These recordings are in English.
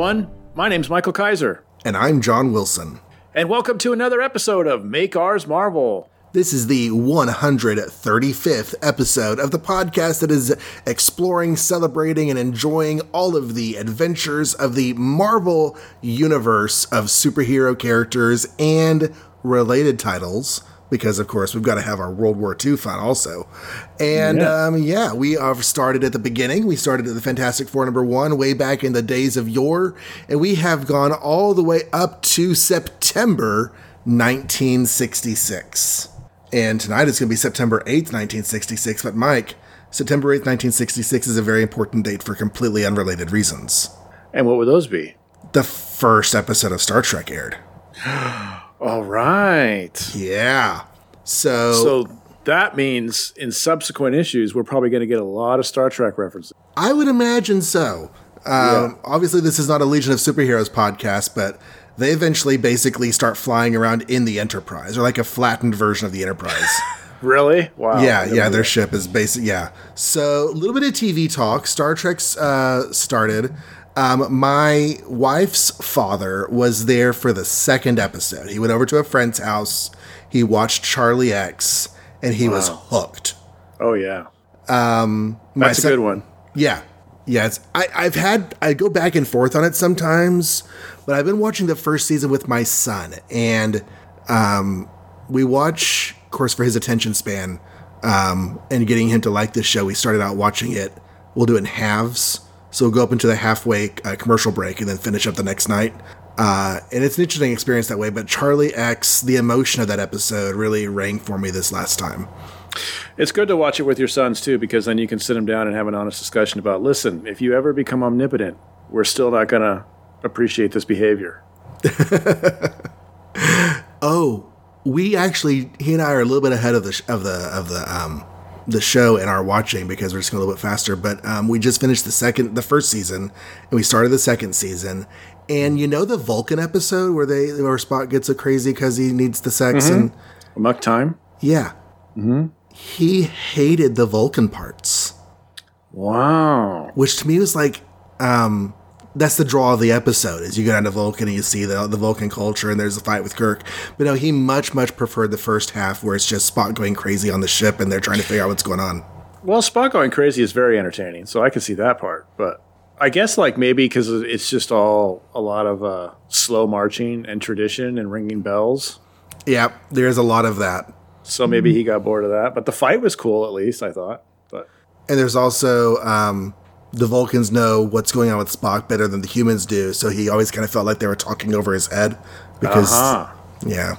everyone. My name's Michael Kaiser, And I'm John Wilson. and welcome to another episode of Make Ours Marvel. This is the 135th episode of the podcast that is exploring, celebrating, and enjoying all of the adventures of the Marvel universe of superhero characters and related titles. Because, of course, we've got to have our World War II fun also. And Yeah. um, yeah, we have started at the beginning. We started at the Fantastic Four number one way back in the days of yore. And we have gone all the way up to September 1966. And tonight it's going to be September 8th, 1966. But Mike, September 8th, 1966 is a very important date for completely unrelated reasons. And what would those be? The first episode of Star Trek aired. All right. Yeah. So, So that means in subsequent issues, we're probably going to get a lot of Star Trek references. I would imagine so. Um, Obviously, this is not a Legion of Superheroes podcast, but they eventually basically start flying around in the Enterprise, or like a flattened version of the Enterprise. Really? Wow. Yeah, yeah, their ship is basic. Yeah. So a little bit of TV talk. Star Trek's uh, started. Um, my wife's father was there for the second episode. He went over to a friend's house. He watched Charlie X, and he was hooked. Oh, yeah. My That's a son- good one. Yeah. Yeah, it's, I, I've had I go back and forth on it sometimes, but I've been watching the first season with my son, and um, we watch, of course, for his attention span, um, and getting him to like this show. We started out watching it. We'll do it in halves, so we'll go up into the halfway uh, commercial break and then finish up the next night. Uh, and it's an interesting experience that way. But Charlie X, the emotion of that episode really rang for me this last time. It's good to watch it with your sons, too, because then you can sit them down and have an honest discussion about listen, if you ever become omnipotent, we're still not going to appreciate this behavior. Oh, we actually he and I are a little bit ahead of the sh- of the of the um the show and our watching because we're just going a little bit faster. But um, we just finished the second the first season and we started the second season. And you know the Vulcan episode where they where Spock gets so crazy because he needs the sex and Muck time? yeah, mm-hmm. he hated the Vulcan parts, Wow. which to me was like. um that's the draw of the episode is you go down to Vulcan and you see the the Vulcan culture and there's a fight with Kirk. But no, he much much preferred the first half where it's just Spock going crazy on the ship and they're trying to figure out what's going on. Well, Spock going crazy is very entertaining, so I can see that part. But I guess like maybe because it's just all a lot of uh, slow marching and tradition and ringing bells. Yeah, there's a lot of that. So maybe he got bored of that. But the fight was cool, at least I thought. But And there's also um, the Vulcans know what's going on with Spock better than the humans do, so he always kind of felt like they were talking over his head because huh. yeah.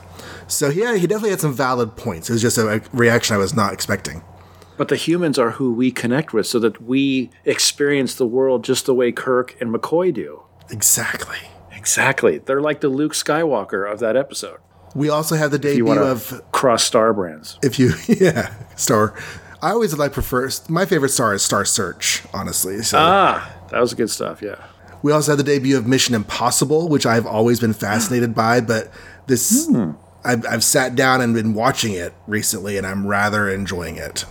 So yeah, he definitely had some valid points. It was just a reaction I was not expecting. But the humans are who we connect with, so that we experience the world just the way Kirk and McCoy do. Exactly. Exactly. They're like the Luke Skywalker of that episode. We also have the debut of cross star brands. if you yeah star. I always like prefer my favorite star is Star Search, honestly. So Ah, that was good stuff. Yeah. we also had the debut of Mission Impossible, which I've always been fascinated by, but this I've, I've sat down and been watching it recently, and I'm rather enjoying it.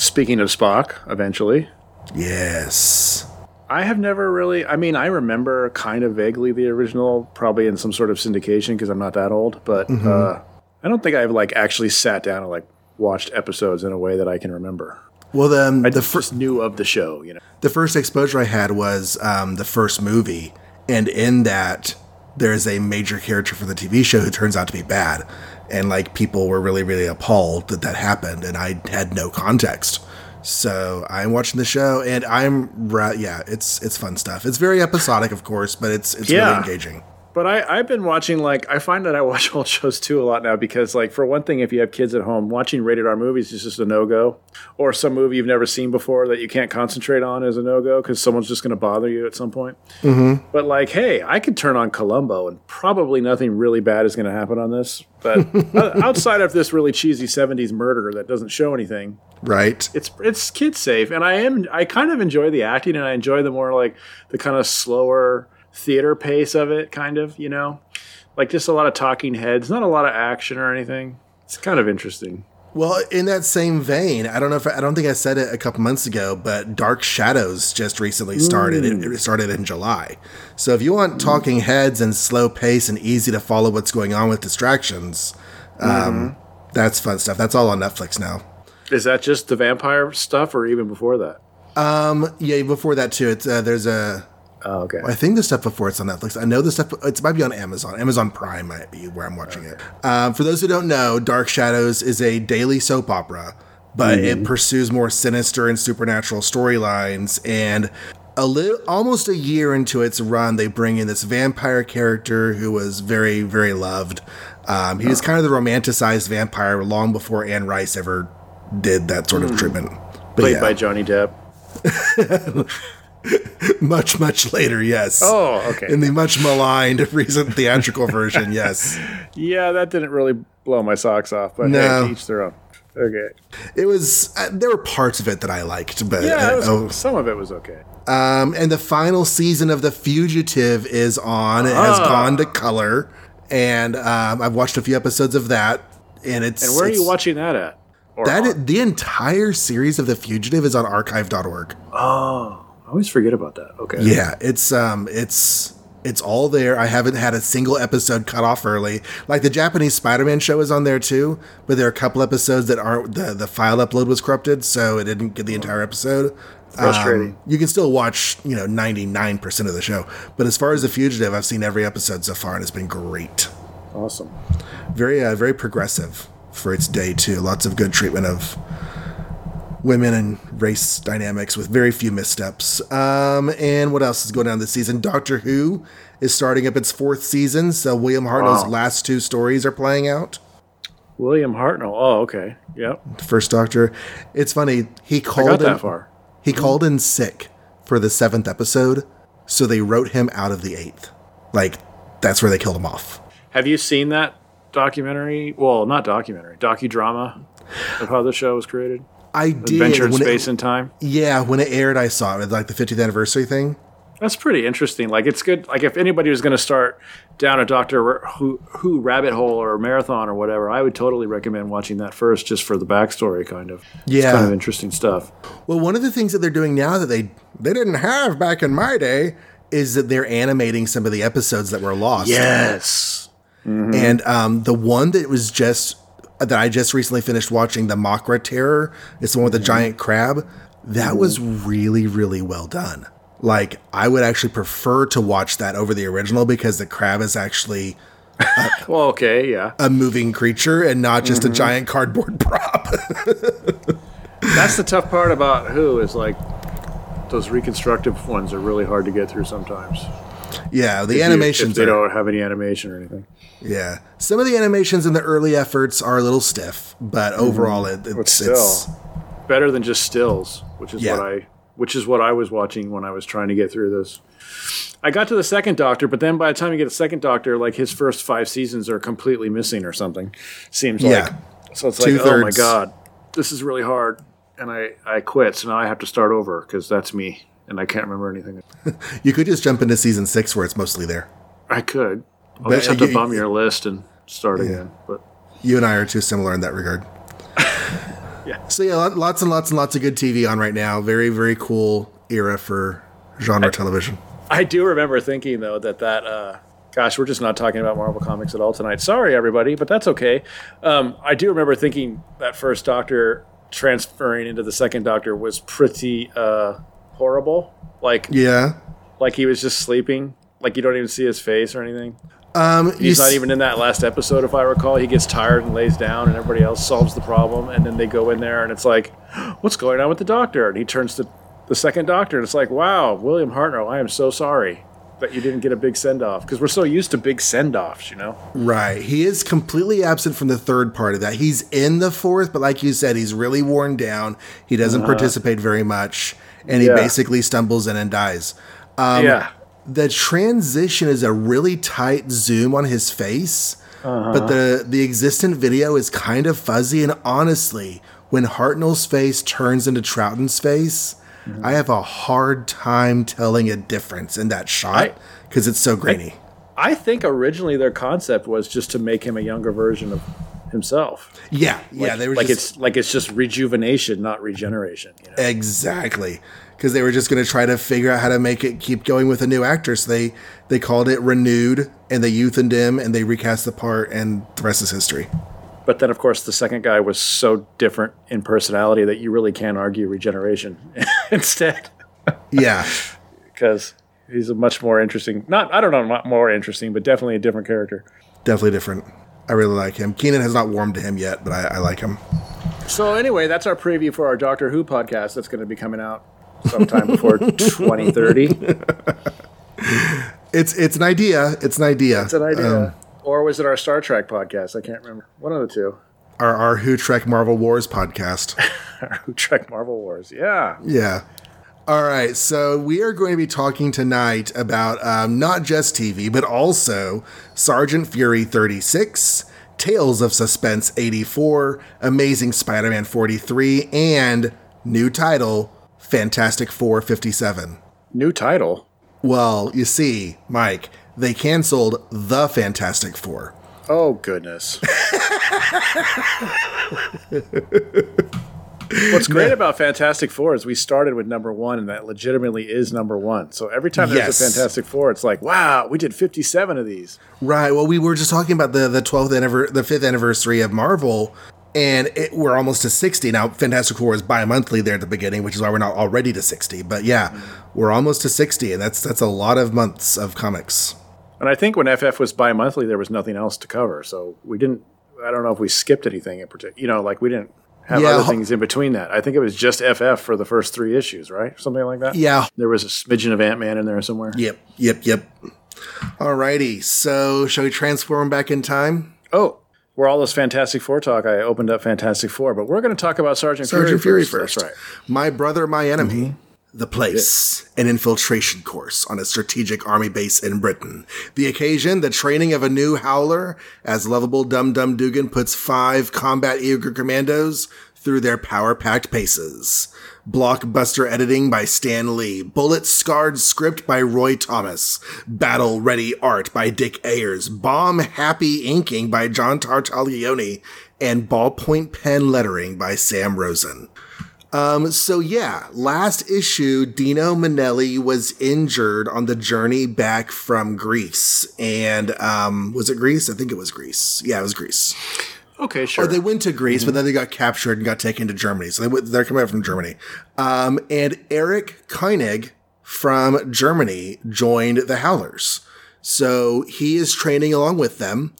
Speaking of Spock, eventually. Yes. I have never really. I mean, I remember kind of vaguely the original, probably in some sort of syndication because I'm not that old. But uh, I don't think I've like actually sat down and like watched episodes in a way that I can remember. Well, then I the, first fir- knew of the show, you know. the first exposure I had was um, the first movie, and in that there is a major character for the TV show who turns out to be bad, and like people were really really appalled that that happened, and I had no context. So I'm watching the show, and I'm yeah, it's it's fun stuff. It's very episodic, of course, but it's it's really engaging. But I, I've been watching like I find that I watch old shows too a lot now because like for one thing, if you have kids at home, watching rated R movies is just a no go, or some movie you've never seen before that you can't concentrate on is a no go because someone's just going to bother you at some point. Mm-hmm. But like, hey, I could turn on Columbo and probably nothing really bad is going to happen on this. But outside of this really cheesy '70s murder that doesn't show anything, Right? it's it's kid safe, and I am I kind of enjoy the acting, and I enjoy the more like the kind of slower theater pace of it, kind of you know, like just a lot of talking heads, not a lot of action or anything. It's kind of interesting. Well, in that same vein, I don't know if I don't think I said it a couple months ago, but Dark Shadows just recently started. It, it started in July. So if you want talking heads and slow pace and easy to follow what's going on with distractions, um, that's fun stuff. That's all on Netflix now. Is that just the vampire stuff, or even before that? Um, yeah, before that too. It's uh, there's a Oh, okay. I think the stuff before it's on Netflix. I know the stuff. It might be on Amazon. Amazon Prime might be where I'm watching it. Um, for those who don't know, Dark Shadows is a daily soap opera, but it pursues more sinister and supernatural storylines. And a little, almost a year into its run, they bring in this vampire character who was very, very loved. Um, he was kind of the romanticized vampire long before Anne Rice ever did that sort of treatment. But Played yeah, by Johnny Depp. much, much later, yes. Oh, okay. in the much maligned recent theatrical version. Yes, yeah, that didn't really blow my socks off, but No. hey, each their own. Okay. it was. Uh, there were parts of it that I liked, but Yeah, was, uh, some of it was okay. um, and the final season of The Fugitive is on. It has Ah. gone to color, and um, I've watched a few episodes of that. And it's And where are you watching that at? Or That on? the entire series of The Fugitive is on Archive.org. oh, I always forget about that. Okay. Yeah, it's um, it's it's all there. I haven't had a single episode cut off early. Like the Japanese Spider-Man show is on there too, but there are a couple episodes that aren't the the file upload was corrupted, so it didn't get the entire episode. Frustrating. Um, you can still watch, you know, ninety nine percent of the show, but as far as the fugitive, I've seen every episode so far, and it's been great. Awesome. Very uh, very progressive for its day too. Lots of good treatment of women and race dynamics with very few missteps. Um, and what else is going on this season? Doctor Who is starting up its fourth season, so William Hartnell's Wow. last two stories are playing out. William Hartnell. Oh, okay. Yep. First Doctor. It's funny. He called in, that far. He called in sick for the seventh episode, so they wrote him out of the eighth. Like that's where they killed him off. Have you seen that documentary? Well, not documentary, docudrama of how the show was created? I did. Adventure in it- Space and Time. yeah, when it aired, I saw it. Like the 50th anniversary thing. That's pretty interesting. Like it's good. Like if anybody was going to start down a Doctor Who, Who rabbit hole or marathon or whatever, I would totally recommend watching that first, just for the backstory, kind of. Yeah. it's kind of interesting stuff. Well, one of the things that they're doing now that they they didn't have back in my day is that they're animating some of the episodes that were lost. Yes. And um, the one that was just that I just recently finished watching, the Macra Terror, it's the one with the mm-hmm. giant crab. That was really, really well done. Like I would actually prefer to watch that over the original because the crab is actually Well, okay, yeah. a moving creature and not just a mm-hmm. giant cardboard prop. That's the tough part about Who is like those reconstructive ones are really hard to get through sometimes. Yeah, the If you- animations if they are don't have any animation or anything. Yeah, some of the animations in the early efforts are a little stiff, but mm-hmm. overall, it, But it's, still, it's better than just stills, which is Yeah. what I which is what I was watching when I was trying to get through this. I got to the second Doctor, but then by the time you get the second Doctor, like his first five seasons are completely missing or something. Seems Yeah. like so it's like oh my god, this is really hard, and I I quit. So now I have to start over because that's me, and I can't remember anything. you could just jump into season six where it's mostly there. I could. I'll But, just have to you- bum your list and start again. But You and I are too similar in that regard. Yeah. So yeah, lots and lots and lots of good TV on right now. Very very cool era for genre television. I do remember thinking though that that uh, gosh, we're just not talking about Marvel comics at all tonight. Sorry, everybody, but that's okay. Um, I do remember thinking that first Doctor transferring into the second Doctor was pretty uh, horrible. Like Yeah. like he was just sleeping. Like you don't even see his face or anything. Um, He's not s- even in that last episode, if I recall. He gets tired and lays down, and everybody else solves the problem. And then they go in there, and it's like, "What's going on with the Doctor?" And he turns to the second Doctor, and it's like, "Wow, William Hartnell, I am so sorry that you didn't get a big send off because we're so used to big send offs, you know." Right. He is completely absent from the third part of that. He's in the fourth, but like you said, he's really worn down. He doesn't participate very much, and Uh-huh. Yeah. he basically stumbles in and dies. Um, yeah, The transition is a really tight zoom on his face, but the the existent video is kind of fuzzy. And honestly, when Hartnell's face turns into Troughton's face, I have a hard time telling a difference in that shot because it's so grainy. I think originally their concept was just to make him a younger version of himself. Yeah, yeah. Like, they were like just, it's like it's just rejuvenation, not regeneration. You know? exactly because they were just going to try to figure out how to make it keep going with a new actor. So they they called it renewed, and they youthened him, and they recast the part, and the rest is history. But then, of course, the second guy was so different in personality that you really can't argue regeneration instead, Yeah, because he's a much more interesting. Not I don't know, not more interesting, but definitely a different character. definitely different. I really like him. Keenan has not warmed to him yet, but I, I like him. So anyway, that's our preview for our Doctor Who podcast. That's going to be coming out sometime before 2030. It's it's an idea. It's an idea. It's an idea. Um, or was it our Star Trek podcast? I can't remember. One of the two. our our Who Trek Marvel Wars podcast. our Who Trek Marvel Wars? Yeah. Yeah. All right. So we are going to be talking tonight about um, not just TV, but also Sergeant Fury 36, Tales of Suspense 84, Amazing Spider Man 43, and new title, Fantastic Four 57. New title. Well, you see, Mike, they canceled The Fantastic Four. Oh goodness. What's great about Fantastic Four is we started with number one, and that legitimately is number one. So every time there's Yes. a Fantastic Four, it's like, wow, we did 57 of these. Right. Well, we were just talking about the the twelfth anniversary, the fifth anniversary of Marvel, and it, we're almost to sixty now. Fantastic Four is bi-monthly there at the beginning, which is why we're not already to sixty. But yeah, mm-hmm. we're almost to sixty, and that's that's a lot of months of comics. And I think when FF was bi monthly, there was nothing else to cover. So we didn't, I don't know if we skipped anything in particular. You know, like we didn't have Yeah, other things in between that. I think it was just FF for the first three issues, right? Something like that. Yeah. There was a smidgen of Ant Man in there somewhere. Yep. Yep. Yep. Alrighty. So shall we transform back in time? Oh, where all this Fantastic Four talk, I opened up Fantastic Four, but we're going to talk about Sergeant, Sergeant Fury, Fury first. first. That's right. My brother, my enemy. Mm-hmm. The place, an infiltration course on a strategic army base in Britain. The occasion, the training of a new howler as lovable Dum Dum Dugan puts five combat eager commandos through their power packed paces. Blockbuster editing by Stan Lee. Bullet scarred script by Roy Thomas. Battle ready art by Dick Ayers. Bomb happy inking by John Tartaglione. And ballpoint pen lettering by Sam Rosen. Um, so yeah, last issue, Dino Manelli was injured on the journey back from Greece. And, um, was it Greece? I think it was Greece. Yeah, it was Greece. Okay, sure. Or they went to Greece, but then they got captured and got taken to Germany. So they, went- they're coming out from Germany. Um, and Eric Koenig from Germany joined the Howlers. So he is training along with them.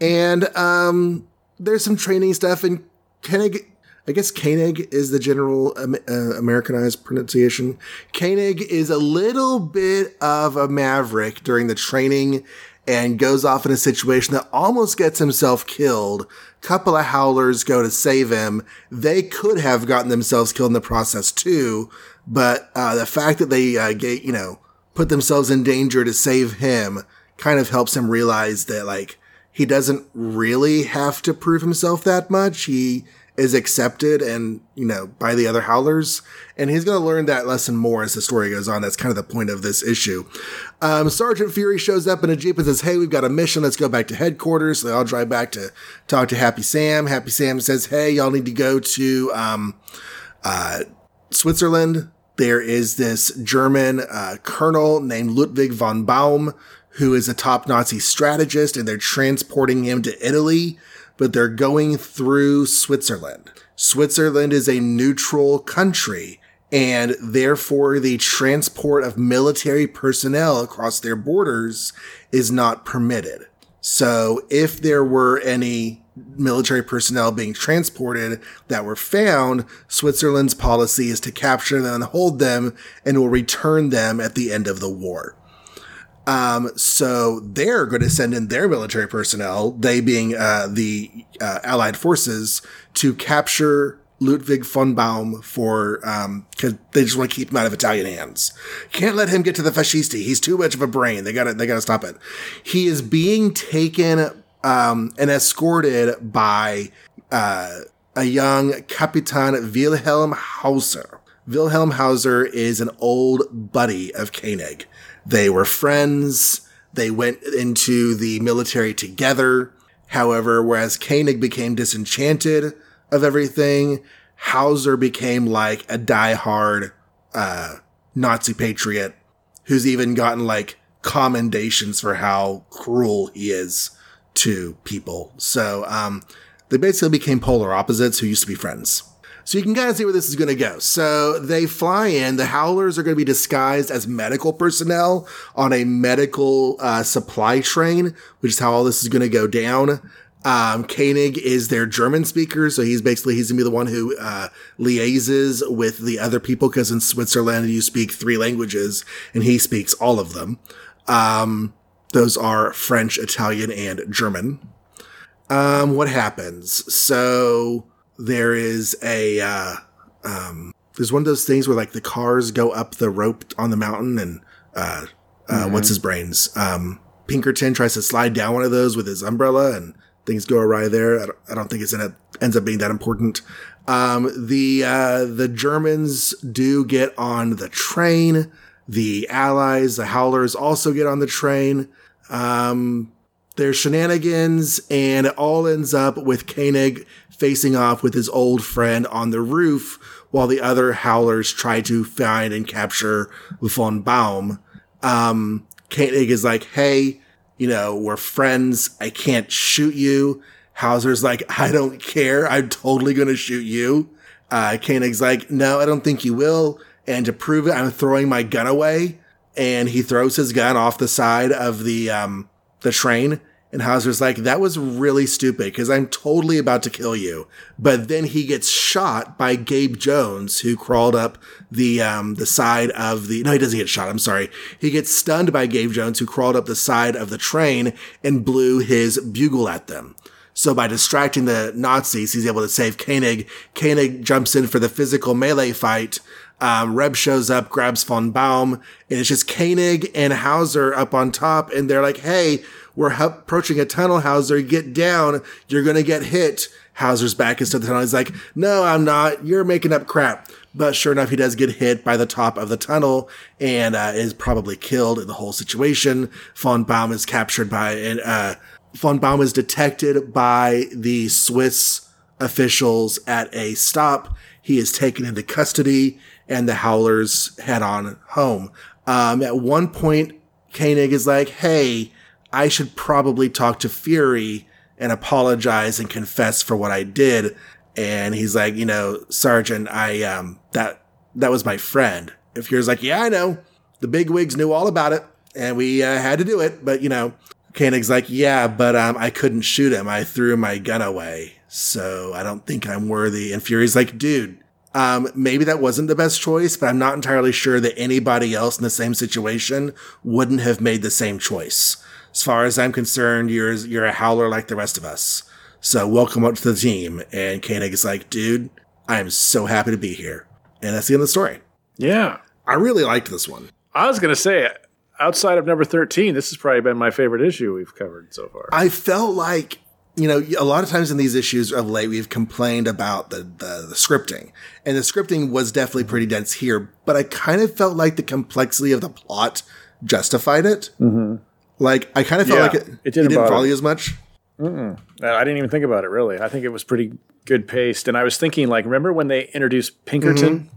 And, um, there's some training stuff and Koenig, I guess Koenig is the general um, uh, Americanized pronunciation. Koenig is a little bit of a maverick during the training and goes off in a situation that almost gets himself killed. Couple of howlers go to save him. They could have gotten themselves killed in the process too, but uh, the fact that they uh, get you know put themselves in danger to save him kind of helps him realize that like he doesn't really have to prove himself that much. He is accepted and, you know, by the other howlers. And he's going to learn that lesson more as the story goes on. That's kind of the point of this issue. Um, Sergeant Fury shows up in a Jeep and says, Hey, we've got a mission. Let's go back to headquarters. So they all drive back to talk to Happy Sam. Happy Sam says, Hey, y'all need to go to, um, uh, Switzerland. There is this German uh, colonel named Ludwig von Baum, who is a top Nazi strategist, and they're transporting him to Italy, but they're going through Switzerland. Switzerland is a neutral country, and therefore the transport of military personnel across their borders is not permitted. So if there were any military personnel being transported that were found, Switzerland's policy is to capture them and hold them and will return them at the end of the war. Um, so they're going to send in their military personnel, they being uh, the uh, Allied forces, to capture Ludwig von Baum for because they just want to keep him out of Italian hands. Can't let him get to the fascisti. He's too much of a brain. They got to they got to stop it. He is being taken um, and escorted by uh, a young Capitan Wilhelm Hauser. Wilhelm Hauser is an old buddy of Koenig. They were friends. They went into the military together. However, whereas Koenig became disenchanted of everything, Hauser became like a diehard uh, Nazi patriot who's even gotten like commendations for how cruel he is to people. So um, they basically became polar opposites who used to be friends. So you can kind of see where this is going to go. So they fly in. The Howlers are going to be disguised as medical personnel on a medical uh, supply train, which is how all this is going to go down. Um, Koenig is their German speaker, so he's basically he's gonna be the one who uh, liaises with the other people because in Switzerland you speak three languages and he speaks all of them. Um, those are French, Italian, and German. Um, what happens? So there is a uh, um, there's one of those things where like the cars go up the rope on the mountain and uh, uh, mm-hmm. what's his brains? Um, Pinkerton tries to slide down one of those with his umbrella and things go awry there. I don't, I don't think it's in it ends up being that important. Um, the uh, the Germans do get on the train. The Allies, the Howlers, also get on the train. Um, there's shenanigans, and it all ends up with Koenig facing off with his old friend on the roof, while the other Howlers try to find and capture von Baum. Um, Koenig is like, "Hey, you know, we're friends. I can't shoot you. Hauser's like, I don't care. I'm totally going to shoot you. Uh, Koenig's like, no, I don't think you will. And to prove it, I'm throwing my gun away. And he throws his gun off the side of the, um, the train and Hauser's like, that was really stupid because I'm totally about to kill you. But then he gets shot by Gabe Jones, who crawled up the, um, the side of the, no, he doesn't get shot. I'm sorry. He gets stunned by Gabe Jones, who crawled up the side of the train and blew his bugle at them. So by distracting the Nazis, he's able to save Koenig. Koenig jumps in for the physical melee fight. Um, Reb shows up, grabs von Baum, and it's just Koenig and Hauser up on top. And they're like, Hey, we're approaching a tunnel, Hauser. Get down. You're going to get hit. Hauser's back into the tunnel. He's like, no, I'm not. You're making up crap. But sure enough, he does get hit by the top of the tunnel and uh, is probably killed in the whole situation. Von Baum is captured by, and uh, von Baum is detected by the Swiss officials at a stop. He is taken into custody and the Howlers head on home. Um, at one point, Koenig is like, hey, I should probably talk to Fury and apologize and confess for what I did. And he's like, you know, Sergeant, I, um, that, that was my friend. And Fury's like, yeah, I know. The big wigs knew all about it and we uh, had to do it. But, you know, Koenig's like, yeah, but, um, I couldn't shoot him. I threw my gun away. So I don't think I'm worthy. And Fury's like, dude, um, maybe that wasn't the best choice, but I'm not entirely sure that anybody else in the same situation wouldn't have made the same choice as far as I'm concerned, you're you're a howler like the rest of us. So welcome up to the team. And Koenig is like, dude, I am so happy to be here. And that's the end of the story. Yeah. I really liked this one. I was gonna say outside of number 13, this has probably been my favorite issue we've covered so far. I felt like you know, a lot of times in these issues of late, we've complained about the, the, the, scripting and the scripting was definitely pretty dense here, but I kind of felt like the complexity of the plot justified it. Mm-hmm. Like I kind of felt yeah, like it, it didn't, didn't follow you as much. Mm-mm. I didn't even think about it really. I think it was pretty good paced, and I was thinking like, remember when they introduced Pinkerton? Mm-hmm.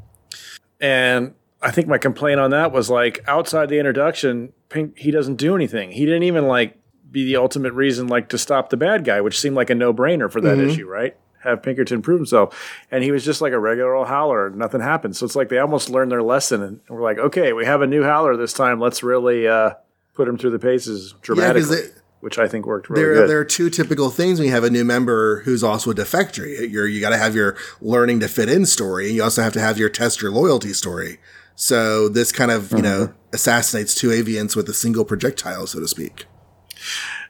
And I think my complaint on that was like outside the introduction, Pink he doesn't do anything. He didn't even like be the ultimate reason like to stop the bad guy, which seemed like a no brainer for that mm-hmm. issue, right? Have Pinkerton prove himself, and he was just like a regular old howler. Nothing happened, so it's like they almost learned their lesson, and we're like, okay, we have a new howler this time. Let's really uh, put him through the paces dramatically. Yeah, which I think worked really there, good. There are two typical things when you have a new member who's also a defector. You're, you got to have your learning to fit in story, and you also have to have your test your loyalty story. So this kind of, you mm-hmm. know, assassinates two avians with a single projectile, so to speak.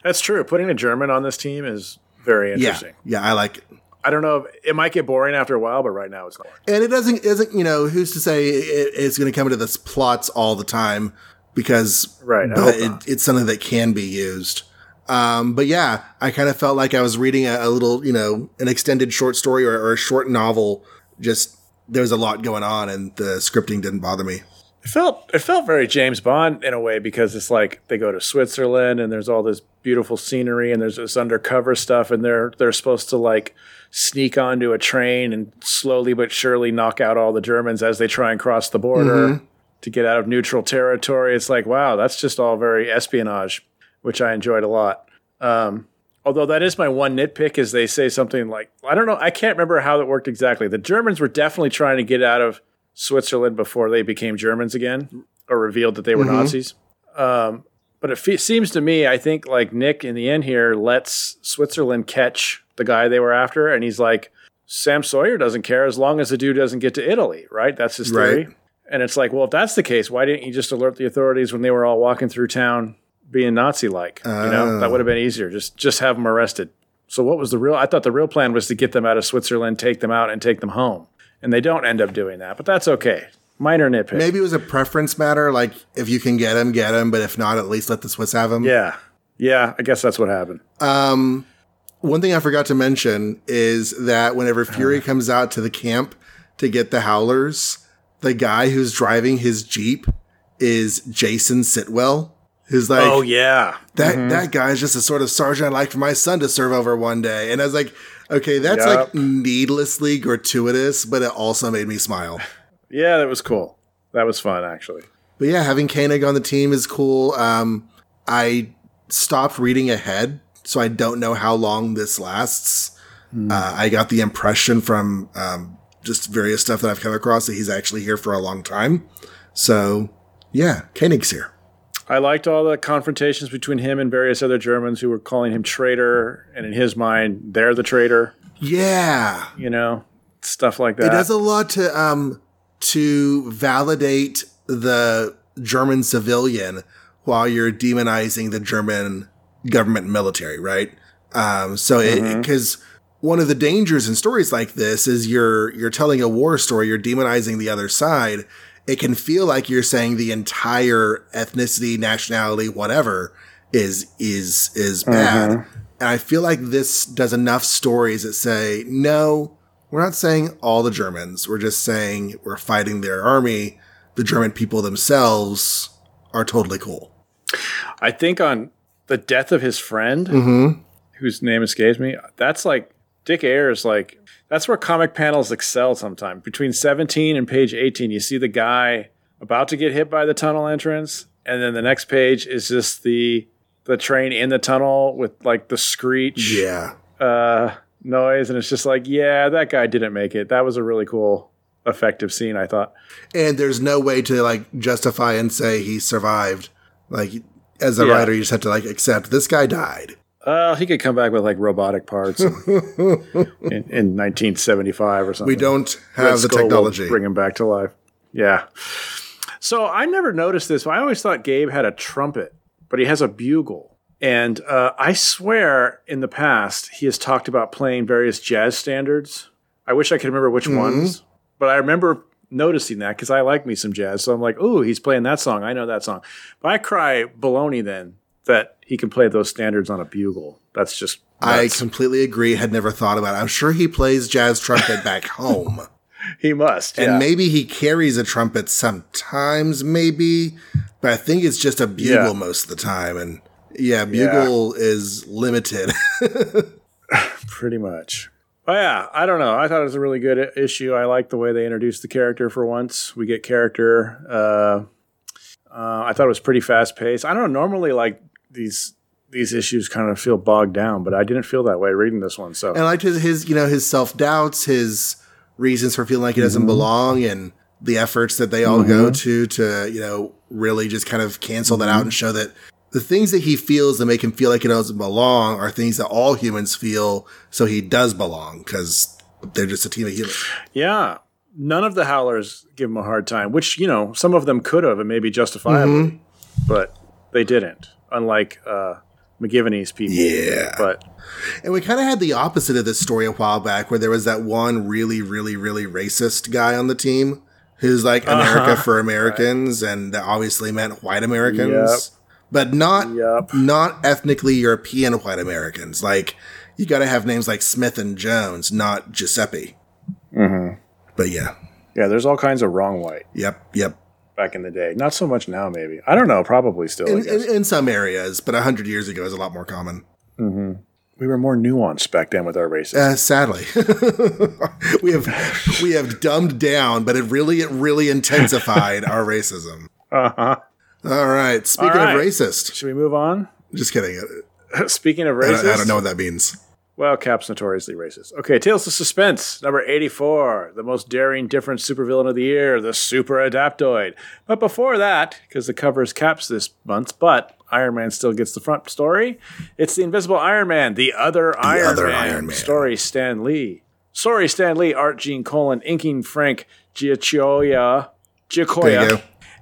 That's true. Putting a German on this team is very interesting. Yeah, yeah I like it. I don't know. If, it might get boring after a while, but right now it's not. And it doesn't. Isn't you know who's to say it, it's going to come into this plots all the time? Because right, it, it's something that can be used. Um, but yeah, I kind of felt like I was reading a, a little, you know, an extended short story or, or, a short novel. Just there was a lot going on, and the scripting didn't bother me. It felt it felt very James Bond in a way because it's like they go to Switzerland and there's all this beautiful scenery and there's this undercover stuff and they're they're supposed to like sneak onto a train and slowly but surely knock out all the Germans as they try and cross the border to get out of neutral territory. It's like wow, that's just all very espionage, which I enjoyed a lot. Um, although that is my one nitpick is they say something like I don't know I can't remember how that worked exactly. The Germans were definitely trying to get out of Switzerland before they became Germans again or revealed that they were Nazis. Um, but it fe- seems to me, I think like Nick in the end here lets Switzerland catch the guy they were after, and he's like, Sam Sawyer doesn't care as long as the dude doesn't get to Italy, right? That's his theory. Right. And it's like, well, if that's the case, why didn't you just alert the authorities when they were all walking through town being Nazi like? you know, that would have been easier. Just just have them arrested. So what was the real? I thought the real plan was to get them out of Switzerland, take them out, and take them home. And they don't end up doing that, but that's okay. Minor nitpick. Maybe it was a preference matter. Like if you can get him, get him. But if not, at least let the Swiss have him. Yeah, yeah. I guess that's what happened. Um, one thing I forgot to mention is that whenever Fury comes out to the camp to get the Howlers, the guy who's driving his jeep is Jason Sitwell. Who's like, oh yeah, that that guy is just a sort of sergeant I'd like for my son to serve over one day. And I was like, okay, that's Yup. like needlessly gratuitous, but it also made me smile. yeah. That was cool. That was fun actually. But yeah, having Koenig on the team is cool. Um, I stopped reading ahead, so I don't know how long this lasts. Uh, I got the impression from um, just various stuff that I've come across that he's actually here for a long time. So yeah, Koenig's here. I liked all the confrontations between him and various other Germans who were calling him traitor, and in his mind, they're the traitor. Yeah, You know, stuff like that. it does a lot to um to validate the German civilian while you're demonizing the German government and military, right? Um, so because one of the dangers in stories like this is you're you're telling a war story, you're demonizing the other side. It can feel like you're saying the entire ethnicity, nationality, whatever is is is bad. And I feel like this does enough stories that say, no, we're not saying all the Germans. We're just saying we're fighting their army. The German people themselves are totally cool. I think on the death of his friend, Mm-hmm. whose name escapes me, that's like Dick Ayers. Like that's where comic panels excel. Sometimes between seventeen and page eighteen, you see the guy about to get hit by the tunnel entrance, and then the next page is just the the train in the tunnel with like the screech Yeah. uh, noise, and it's just like, yeah, that guy didn't make it. That was a really cool, effective scene. I thought. And there's no way to like justify and say he survived. Like as a Yeah. writer, you just have to like accept this guy died. Uh, he could come back with like robotic parts in, in 1975 or something. We don't Red have the Skull technology. Bring him back to life. Yeah. So I never noticed this. I always thought Gabe had a trumpet, but he has a bugle. And uh, I swear in the past he has talked about playing various jazz standards. I wish I could remember which Mm-hmm. ones, but I remember noticing that because I like me some jazz. So I'm like, ooh, he's playing that song. I know that song. But I cry baloney then that he can play those standards on a bugle. That's just I completely agree. Had never thought about it. I'm sure he plays jazz trumpet back home. he must. And yeah. maybe he carries a trumpet sometimes, maybe, but I think it's just a bugle Yeah. most of the time. And yeah, bugle is limited. pretty much. But yeah, I don't know. I thought it was a really good issue. I like the way they introduced the character for once. We get character. Uh, uh, I thought it was pretty fast paced. I don't know. Normally, like these these issues kind of feel bogged down, but I didn't feel that way reading this one. So and I liked his, his you know, his self doubts, his reasons for feeling like he Mm-hmm. doesn't belong, and the efforts that they all go to to you know really just kind of cancel that Mm-hmm. out and show that the things that he feels that make him feel like he doesn't belong are things that all humans feel, so he does belong because they're just a team of humans. yeah, none of the Howlers give him a hard time, which you know some of them could have and maybe justifiably, but they didn't. Unlike uh, McGivney's people. Yeah. But And we kind of had the opposite of this story a while back where there was that one really, really, really racist guy on the team who's like America Uh-huh. for Americans and that obviously meant white Americans. Yep. But not Yep. not ethnically European white Americans. Like you got to have names like Smith and Jones, not Giuseppe. Mm-hmm. But yeah, yeah, there's all kinds of wrong white. yep, yep. Back in the day. Not so much now, maybe. I don't know. Probably still. In, in, in some areas, but 100 years ago is a lot more common. we were more nuanced back then with our races. Uh, sadly, we have we have dumbed down, but it really it really intensified our racism. Uh-huh. All right. Speaking All right. of racist, Should we move on? just kidding. Speaking of I racist, don't, I don't know what that means. Well, Cap's notoriously racist. Okay, Tales of Suspense, number 84, the most daring, different supervillain of the year, the Super Adaptoid. But before that, because the cover is Cap's this month, but Iron Man still gets the front story, it's the Invisible Iron Man, the other, Iron, Other Man. Iron Man. Story Stan Lee. Sorry, Stan Lee, art Gene Colan, inking Frank. There Giacoia.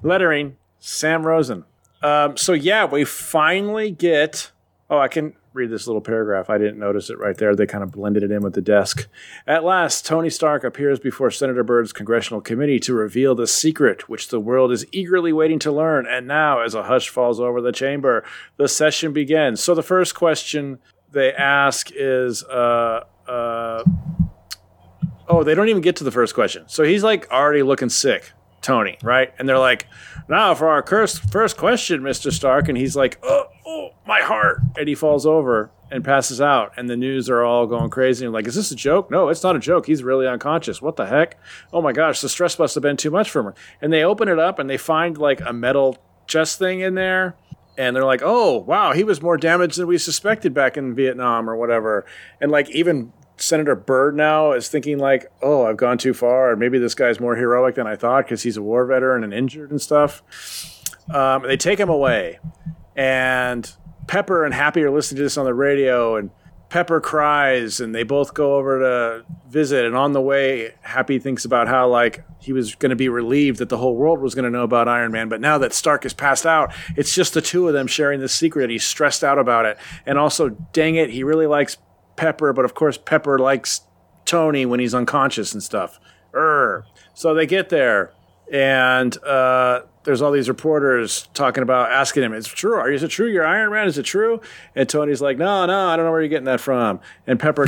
Lettering, Sam Rosen. Um, so yeah, we finally get. Oh, I can read this little paragraph. I didn't notice it right there. They kind of blended it in with the desk. At last, Tony Stark appears before Senator Byrd's congressional committee to reveal the secret which the world is eagerly waiting to learn. And now, as a hush falls over the chamber, the session begins. So the first question they ask is, uh, uh, oh, they don't even get to the first question. So he's like already looking sick, Tony, right? And they're like, now for our first first question, Mister Stark, and he's like, oh, oh, my heart, and he falls over and passes out. And the news are all going crazy like, is this a joke? No, it's not a joke. He's really unconscious. What the heck? Oh my gosh, the stress must have been too much for him. And they open it up and they find like a metal chest thing in there. And they're like, oh, wow, he was more damaged than we suspected back in Vietnam or whatever. And like, even Senator Byrd now is thinking like, oh, I've gone too far, maybe this guy's more heroic than I thought because he's a war veteran and injured and stuff. Um, they take him away, and Pepper and Happy are listening to this on the radio, and Pepper cries, and they both go over to visit. And on the way, Happy thinks about how like he was going to be relieved that the whole world was going to know about Iron Man, but now that Stark has passed out, it's just the two of them sharing this secret. And he's stressed out about it, and also, dang it, he really likes Pepper, but of course Pepper likes Tony when he's unconscious and stuff. Urgh. So they get there, and uh, there's all these reporters talking about asking him, "Is it true? Are is it true? You're Iron Man? Is it true?" And Tony's like, "No, no, I don't know where you're getting that from." And Pepper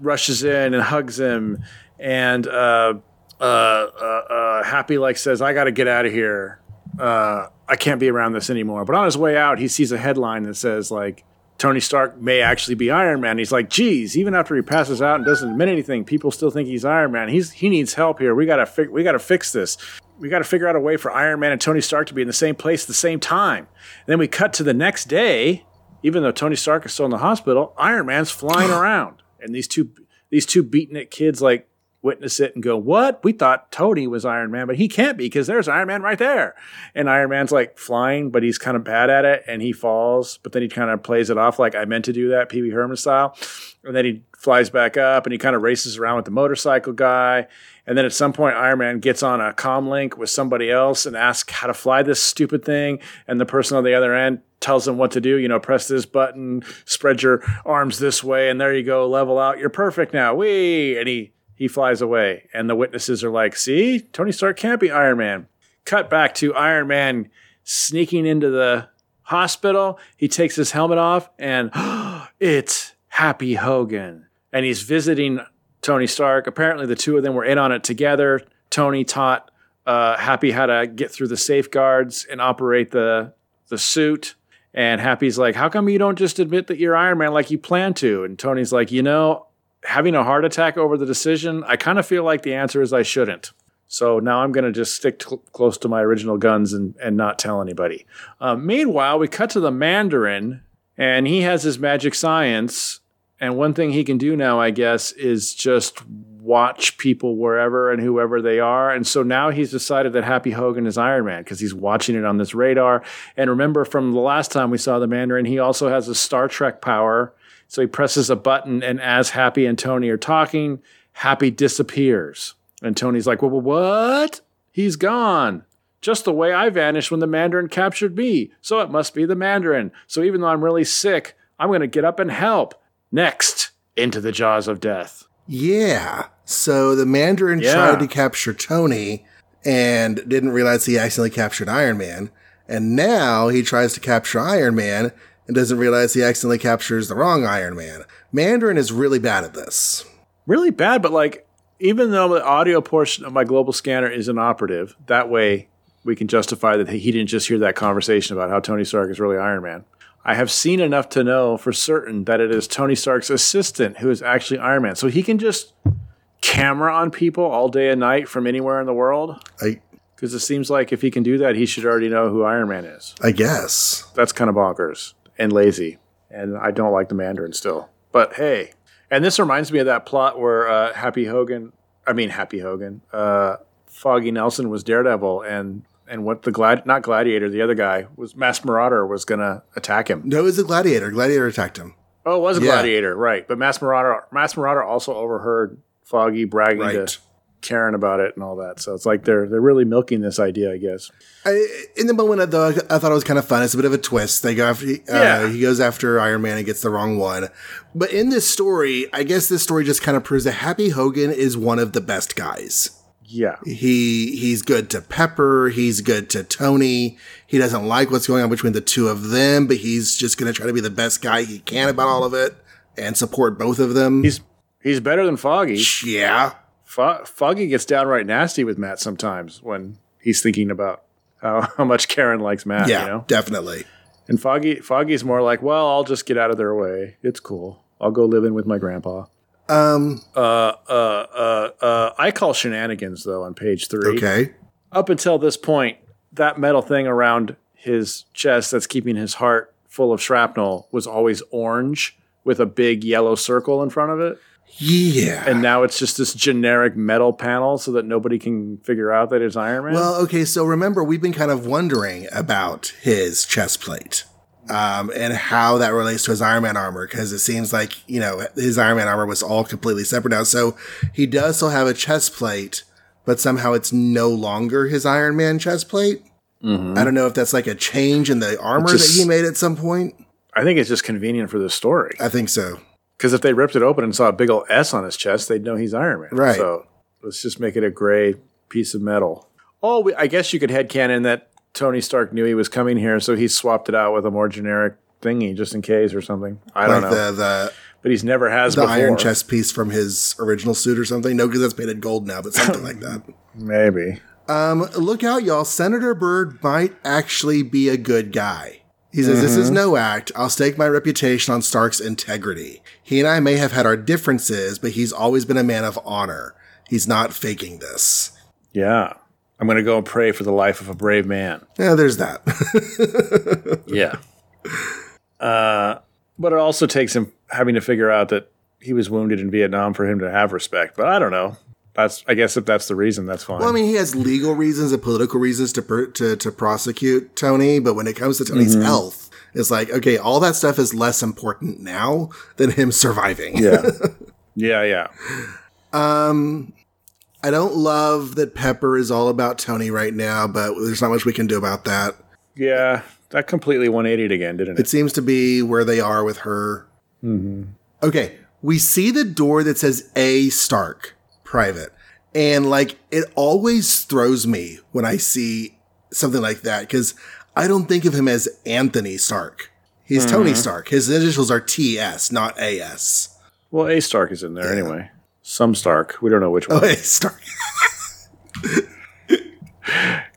rushes in and hugs him, and uh, uh, uh, uh, Happy like says, "I got to get out of here. Uh, I can't be around this anymore." But on his way out, he sees a headline that says like. Tony Stark may actually be Iron Man. He's like, geez, even after he passes out and doesn't admit anything, people still think he's Iron Man. He's he needs help here. We gotta fi- we gotta fix this. We gotta figure out a way for Iron Man and Tony Stark to be in the same place at the same time. And then we cut to the next day. Even though Tony Stark is still in the hospital, Iron Man's flying around, and these two these two beaten it kids like witness it and go, "What? We thought Tony was Iron Man, but he can't be because there's Iron Man right there." And Iron Man's like flying, but he's kind of bad at it, and he falls. But then he kind of plays it off like I meant to do that, Pee Wee Herman style. And then he flies back up, and he kind of races around with the motorcycle guy. And then at some point, Iron Man gets on a comm link with somebody else and asks how to fly this stupid thing. And the person on the other end tells him what to do. You know, press this button, spread your arms this way, and there you go, level out. You're perfect now. Wee! And he he flies away. And the witnesses are like, see, Tony Stark can't be Iron Man. Cut back to Iron Man sneaking into the hospital. He takes his helmet off, and it's Happy Hogan. And he's visiting Tony Stark. Apparently, the two of them were in on it together. Tony taught uh, Happy how to get through the safeguards and operate the the suit. And Happy's like, "How come you don't just admit that you're Iron Man like you plan to?" And Tony's like, "You know, having a heart attack over the decision, I kind of feel like the answer is I shouldn't. So now I'm going to just stick cl- close to my original guns and, and not tell anybody. Uh, meanwhile, we cut to the Mandarin, and he has his magic science. And one thing he can do now, I guess, is just watch people wherever and whoever they are. And so now he's decided that Happy Hogan is Iron Man because he's watching it on this radar. And remember from the last time we saw the Mandarin, he also has a Star Trek power. So he presses a button, and as Happy and Tony are talking, Happy disappears. And Tony's like, well, what? He's gone. Just the way I vanished when the Mandarin captured me. So it must be the Mandarin. So even though I'm really sick, I'm going to get up and help. Next, into the jaws of death. Yeah. So the Mandarin Yeah. tried to capture Tony and didn't realize he accidentally captured Iron Man. And now he tries to capture Iron Man and doesn't realize he accidentally captures the wrong Iron Man. Mandarin is really bad at this. Really bad, but like, even though the audio portion of my global scanner is inoperative, that way we can justify that he didn't just hear that conversation about how Tony Stark is really Iron Man. I have seen enough to know for certain that it is Tony Stark's assistant who is actually Iron Man. So he can just camera on people all day and night from anywhere in the world. I Because it seems like if he can do that, he should already know who Iron Man is. I guess. That's kind of bonkers and lazy. And I don't like the Mandarin still. But hey, and this reminds me of that plot where uh, Happy Hogan, I mean Happy Hogan, uh, Foggy Nelson was Daredevil, and and what the glad not Gladiator, the other guy was Masked Marauder was gonna attack him. No, it was a gladiator. Gladiator attacked him. Oh, it was a Yeah. Gladiator, right? But Masked Marauder, Masked Marauder also overheard Foggy bragging Right. to Karen about it and all that. So it's like they're they're really milking this idea, I guess. I, in the moment, though, I, I thought it was kind of fun. It's a bit of a twist. They go after, uh, Yeah. he goes after Iron Man and gets the wrong one. But in this story, I guess this story just kind of proves that Happy Hogan is one of the best guys. Yeah, He he's good to Pepper. He's good to Tony. He doesn't like what's going on between the two of them, but he's just going to try to be the best guy he can about all of it and support both of them. he's he's better than Foggy. yeah, Fo- Foggy gets downright nasty with Matt sometimes when he's thinking about how, how much Karen likes Matt. yeah, you know, definitely. and Foggy Foggy's more like, well, I'll just get out of their way. It's cool. I'll go live in with my grandpa. Um, Uh, uh, uh, uh, I call shenanigans though on page three. okay. Up until this point, that metal thing around his chest that's keeping his heart full of shrapnel was always orange with a big yellow circle in front of it. Yeah. And now it's just this generic metal panel so that nobody can figure out that it's Iron Man. Well, okay, so remember, we've been kind of wondering about his chest plate um, and how that relates to his Iron Man armor, because it seems like, you know, his Iron Man armor was all completely separate now. So he does still have a chest plate, but somehow it's no longer his Iron Man chest plate. I don't know if that's like a change in the armor Just- that he made at some point. I think it's just convenient for the story. I think so. Because if they ripped it open and saw a big old S on his chest, they'd know he's Iron Man. Right. So let's just make it a gray piece of metal. Oh, we, I guess you could headcanon that Tony Stark knew he was coming here, so he swapped it out with a more generic thingy just in case or something. I don't know. the, the, but he's never has the before. iron chest piece from his original suit or something. No, because that's painted gold now, but something like that. Maybe. Um, look out, y'all. Senator Byrd might actually be a good guy. He says, This is no act. I'll stake my reputation on Stark's integrity. He and I may have had our differences, but he's always been a man of honor. He's not faking this. Yeah. I'm going to go and pray for the life of a brave man. Yeah, there's that. Yeah. Uh, but it also takes him having to figure out that he was wounded in Vietnam for him to have respect. But I don't know. That's I guess if that's the reason, that's fine. well, I mean, he has legal reasons and political reasons to, per- to, to prosecute Tony, but when it comes to Tony's health, it's like, okay, all that stuff is less important now than him surviving. yeah. yeah, yeah. Um, I don't love that Pepper is all about Tony right now, but there's not much we can do about that. Yeah. That completely 180'd again, didn't It it? seems to be where they are with her. Mm-hmm. Okay, we see the door that says A Stark, private. And like, it always throws me when I see something like that because I don't think of him as Anthony Stark. He's Tony mm-hmm. Stark. His initials are TS, not AS. Well, A Stark is in there anyway. Some Stark. We don't know which one. Oh, Stark.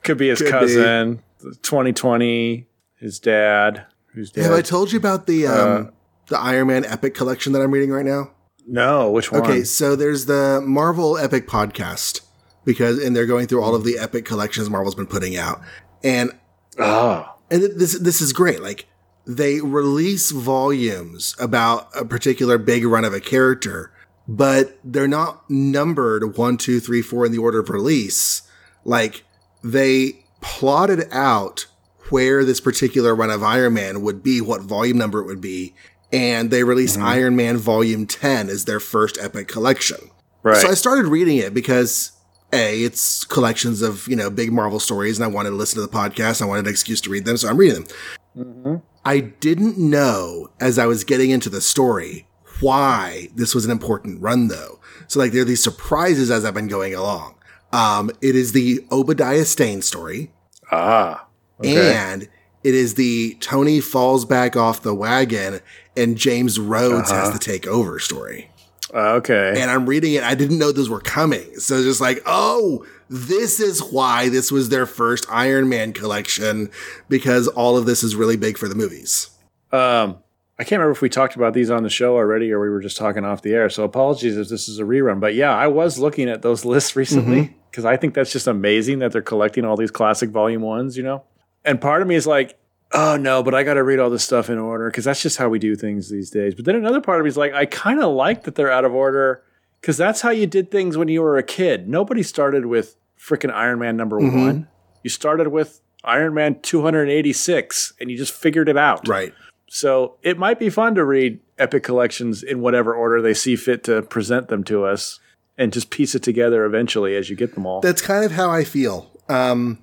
Could be his Could be. cousin, 2020, his dad, who's dead. Have I told you about the um, the Iron Man Epic collection that I'm reading right now? no, which one? Okay, so there's the Marvel Epic podcast because and they're going through all of the epic collections Marvel's been putting out. And Oh. and this this is great. Like they release volumes about a particular big run of a character, but they're not numbered one, two, three, four in the order of release. Like they plotted out where this particular run of Iron Man would be, what volume number it would be, and they released mm-hmm. Iron Man Volume 10 as their first epic collection. Right. So I started reading it because A, it's collections of, you know, big Marvel stories and I wanted to listen to the podcast. I wanted an excuse to read them. So I'm reading them. Mm-hmm. I didn't know as I was getting into the story why this was an important run though. So like there are these surprises as I've been going along. Um, it is the Obadiah Stane story ah. Okay. and it is the Tony falls back off the wagon and James Rhodes has to take over story. Uh, okay. And I'm reading it. I didn't know those were coming. So just like, oh, this is why this was their first Iron Man collection because all of this is really big for the movies. Um, I can't remember if we talked about these on the show already or we were just talking off the air. So apologies if this is a rerun. But yeah, I was looking at those lists recently mm-hmm. because I think that's just amazing that they're collecting all these classic volume ones, you know? And part of me is like, oh no, but I got to read all this stuff in order because that's just how we do things these days. But then another part of me is like, I kind of like that they're out of order because that's how you did things when you were a kid. Nobody started with freaking Iron Man number mm-hmm. one. You started with Iron Man 286 and you just figured it out. Right. So it might be fun to read epic collections in whatever order they see fit to present them to us and just piece it together eventually as you get them all. That's kind of how I feel. Um,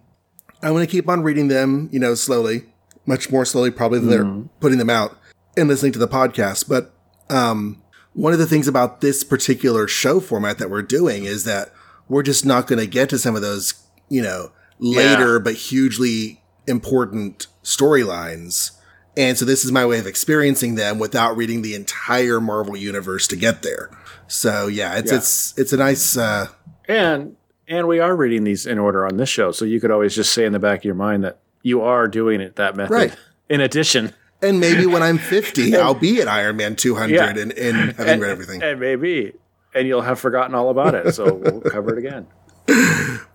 I want to keep on reading them, you know, slowly, much more slowly, probably than they're putting them out and listening to the podcast. But um, one of the things about this particular show format that we're doing is that we're just not going to get to some of those, you know, later Yeah. but hugely important storylines. And so this is my way of experiencing them without reading the entire Marvel universe to get there. So yeah, it's Yeah. it's it's a nice uh And and we are reading these in order on this show, so you could always just say in the back of your mind that you are doing it that method. Right. In addition, And maybe when I'm 50, I'll be at Iron Man 200 Yeah. and, and having read everything. and maybe, and you'll have forgotten all about it. So we'll cover it again.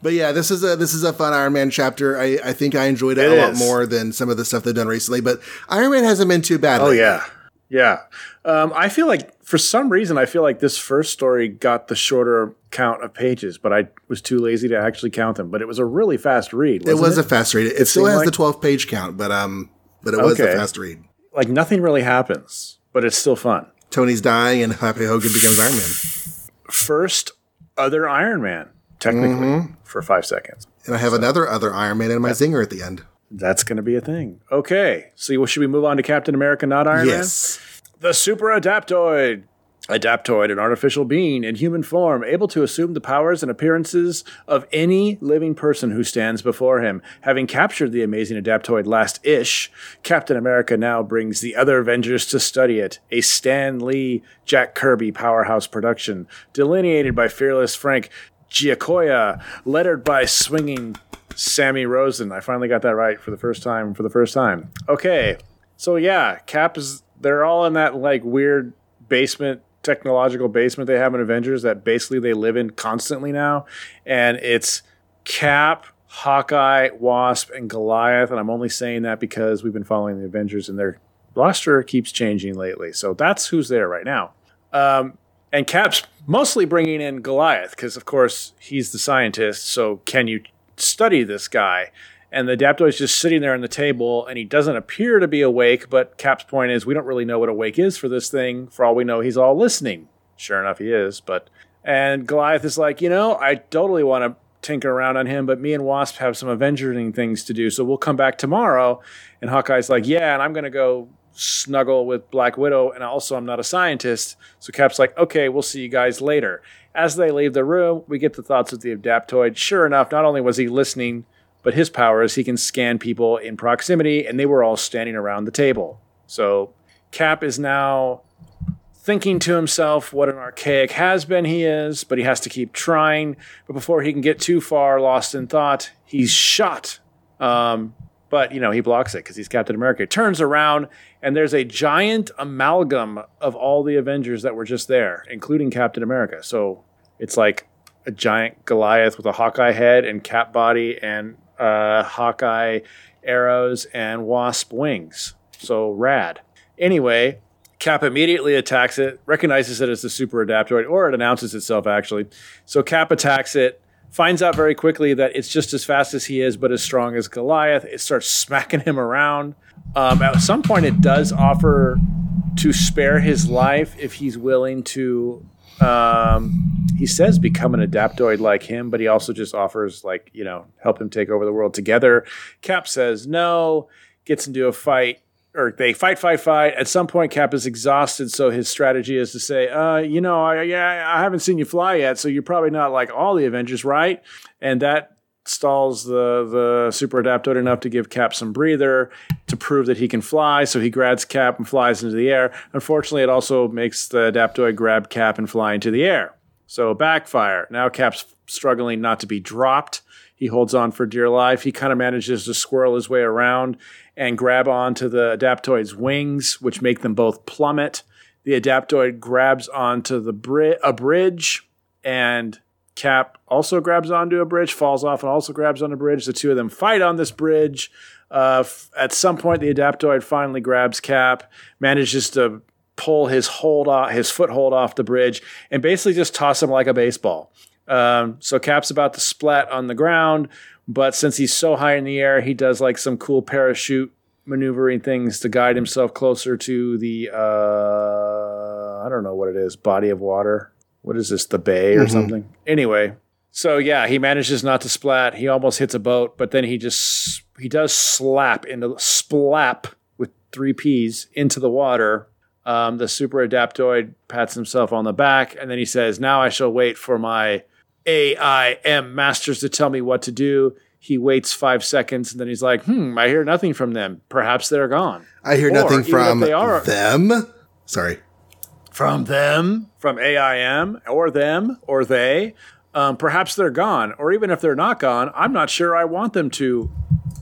But yeah, this is a this is a fun Iron Man chapter. I, I think I enjoyed it, It a lot is. more than some of the stuff they've done recently. But Iron Man hasn't been too bad. Oh lately. yeah, yeah. Um, I feel like for some reason I feel like this first story got the shorter count of pages, but I was too lazy to actually count them. But it was a really fast read. it was a fast read. It, still has like- the 12 page count, but um, but it was a fast read. like nothing really happens, but it's still fun. Tony's dying, and Happy Hogan becomes Iron Man. First other Iron Man, technically, mm-hmm. for five seconds. And I have another other Iron Man and my zinger at the end. That's going to be a thing. Okay, so should we move on to Captain America, not Iron Man? yes. The Super Adaptoid. Adaptoid, an artificial being in human form, able to assume the powers and appearances of any living person who stands before him. Having captured the amazing Adaptoid last ish, Captain America now brings the other Avengers to study it. A Stan Lee, Jack Kirby powerhouse production, delineated by fearless Frank Giacoia, lettered by swinging Sammy Rosen. I finally got that right for the first time. For the first time. Okay, so yeah, Cap is. They're all in that like weird basement, technological basement they have in Avengers that basically they live in constantly now, and it's Cap, Hawkeye, Wasp, and Goliath. And I'm only saying that because we've been following the Avengers and their roster keeps changing lately. So that's who's there right now. Um, and Cap's mostly bringing in Goliath because, of course, he's the scientist. So can you study this guy? And the Adaptoid's just sitting there on the table, and he doesn't appear to be awake. But Cap's point is, we don't really know what awake is for this thing. For all we know, he's all listening. Sure enough, he is. But and Goliath is like, you know, I totally want to tinker around on him, but me and Wasp have some Avengering things to do, so we'll come back tomorrow. And Hawkeye's like, yeah, and I'm gonna go snuggle with Black Widow, and also I'm not a scientist. So Cap's like, okay, we'll see you guys later. As they leave the room, we get the thoughts of the Adaptoid. Sure enough, not only was he listening, but his power is he can scan people in proximity, and they were all standing around the table. So Cap is now thinking to himself what an archaic has been he is, but he has to keep trying. But before he can get too far lost in thought, he's shot. Um, but you know he blocks it because he's Captain America. He turns around and there's a giant amalgam of all the Avengers that were just there, including Captain America. So it's like a giant Goliath with a Hawkeye head and Cap body and uh, Hawkeye arrows and Wasp wings. So rad. Anyway, Cap immediately attacks it, recognizes it as the super adaptoid, or it announces itself actually. So Cap attacks it, finds out very quickly that it's just as fast as he is, but as strong as Goliath. It starts smacking him around. Um, at some point, it does offer to spare his life if he's willing to. Um, he says become an adaptoid like him, but he also just offers like you know help him take over the world together. Cap says no, gets into a fight or they fight, fight, fight. At some point, Cap is exhausted, so his strategy is to say, uh, you know, I, yeah, I haven't seen you fly yet, so you're probably not like all the Avengers, right? And that stalls the the super adaptoid enough to give Cap some breather. to prove that he can fly. So he grabs Cap and flies into the air. Unfortunately, it also makes the Adaptoid grab Cap and fly into the air. So backfire. Now Cap's struggling not to be dropped. He holds on for dear life. He kind of manages to squirrel his way around and grab onto the Adaptoid's wings, which make them both plummet. The Adaptoid grabs onto the bri- a bridge, and Cap also grabs onto a bridge, falls off, and also grabs on a bridge. The two of them fight on this bridge. Uh, f- at some point, the Adaptoid finally grabs Cap, manages to pull his hold off, his foothold off the bridge, and basically just toss him like a baseball. Um, so Cap's about to splat on the ground, but since he's so high in the air, he does like some cool parachute maneuvering things to guide himself closer to the uh, I don't know what it is, body of water. What is this, the bay or something? Anyway, so yeah, he manages not to splat. He almost hits a boat, but then he just he does slap into splap with three P's into the water. Um, the super adaptoid pats himself on the back, and then he says, "Now I shall wait for my AIM masters to tell me what to do." He waits five seconds, and then he's like, "Hmm, I hear nothing from them. Perhaps they're gone." I hear Or nothing from they are- them. Sorry. from them, from AIM, or them, or they. Um, perhaps they're gone, or even if they're not gone, I'm not sure I want them to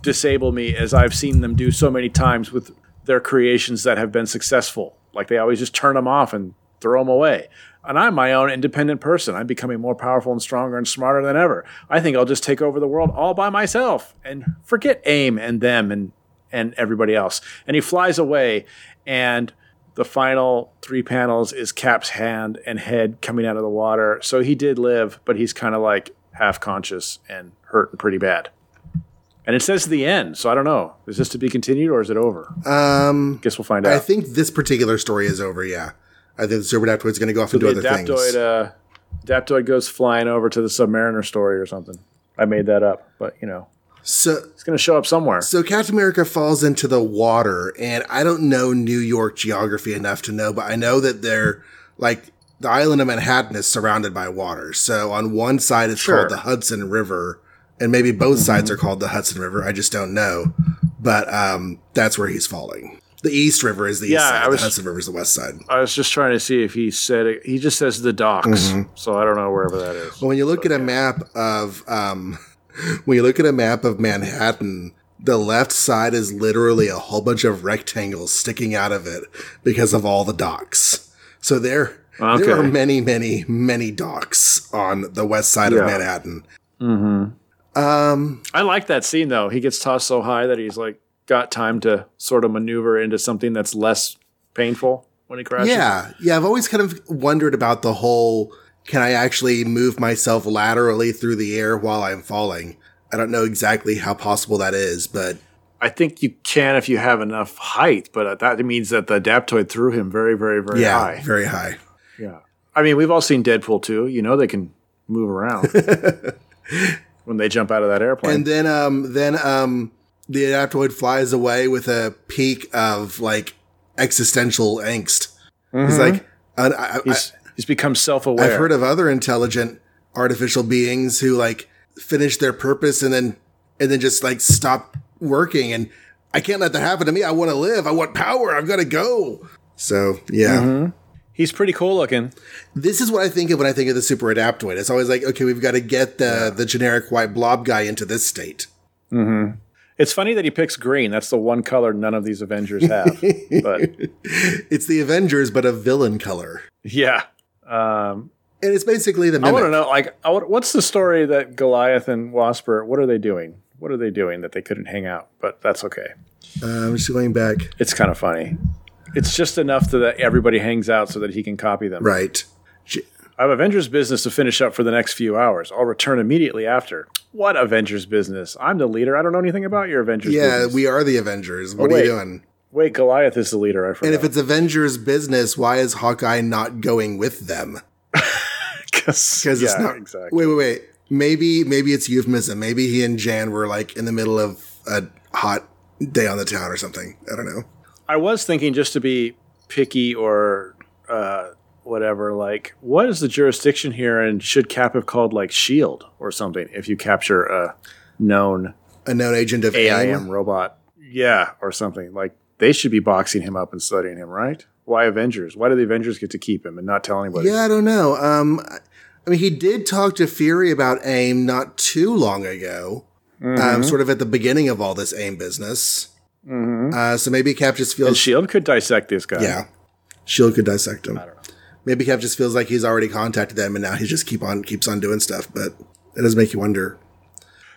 disable me as I've seen them do so many times with their creations that have been successful. Like they always just turn them off and throw them away. And I'm my own independent person. I'm becoming more powerful and stronger and smarter than ever. I think I'll just take over the world all by myself and forget AIM and them and and everybody else. And he flies away and the final three panels is Cap's hand and head coming out of the water. So he did live, but he's kind of like half conscious and hurting pretty bad. And it says the end, so I don't know. Is this to be continued or is it over? Um, Guess we'll find out. I think this particular story is over. Yeah, I think the Super is going to go off and do other things. Uh, Adaptoid goes flying over to the Submariner story or something. I made that up, but you know, so, it's going to show up somewhere. so Captain America falls into the water, and I don't know New York geography enough to know, but I know that they're like the island of Manhattan is surrounded by water. So on one side it's Sure. called the Hudson River, and maybe both sides are called the Hudson River. I just don't know, but um, that's where he's falling. The East River is the east Yeah, side. I was- the Hudson River is the west side. I was just trying to see if he said it. He just says the docks, Mm-hmm. so I don't know wherever that is. Well, when you look at a map of um, when you look at a map of Manhattan, the left side is literally a whole bunch of rectangles sticking out of it because of all the docks. So there, Okay. there are many, many, many docks on the west side Yeah. of Manhattan. I like that scene though. He gets tossed so high that he's like got time to sort of maneuver into something that's less painful when he crashes. Yeah, yeah. I've always kind of wondered about the whole: can I actually move myself laterally through the air while I'm falling? I don't know exactly how possible that is, but I think you can if you have enough height, but that means that the Adaptoid threw him very, very, very yeah, high. very high. Yeah. I mean, we've all seen Deadpool too. You know they can move around when they jump out of that airplane. And then um then um the adaptoid flies away with a peak of like existential angst. He's mm-hmm. like I, I, I, he's, he's become self-aware. I've heard of other intelligent artificial beings who like finish their purpose and then and then just like stop working and I can't let that happen to me. I want to live. I want power. I've got to go. So yeah, mm-hmm. he's pretty cool looking. this is what I think of when I think of the super adaptoid. It's always like, okay, we've got to get the the generic white blob guy into this state. Mm-hmm. It's funny that he picks green. That's the one color none of these Avengers have. but It's the Avengers, but a villain color, yeah. Um, and it's basically the I want to know, like, I what's the story that Goliath and Wasper? What are they doing? What are they doing that they couldn't hang out? But that's okay. Uh, I'm just going back. It's kind of funny. It's just enough that everybody hangs out so that he can copy them. Right. I have Avengers business to finish up for the next few hours. I'll return immediately after. What Avengers business? I'm the leader. I don't know anything about your Avengers Yeah, business. we are the Avengers. What Oh, are you doing? Wait, Goliath is the leader. I forgot. And if it's Avengers business, why is Hawkeye not going with them? because yeah, it's not exactly. Wait, wait, wait. Maybe, maybe it's euphemism. Maybe he and Jan were like in the middle of a hot day on the town or something. I don't know. I was thinking just to be picky or uh, whatever. Like, what is the jurisdiction here? And should Cap have called like Shield or something if you capture a known A known agent of AIM. Robot? Yeah, or something. Like they should be boxing him up and studying him, right? Why Avengers? Why do the Avengers get to keep him and not tell anybody? Yeah, I don't know. Um, I mean, he did talk to Fury about AIM not too long ago, Mm-hmm. um, sort of at the beginning of all this AIM business. Uh, so maybe Cap just feels And Shield could dissect this guy. Yeah. Shield could dissect him. I don't know. Maybe Cap just feels like he's already contacted them and now he just keep on keeps on doing stuff, but it does make you wonder.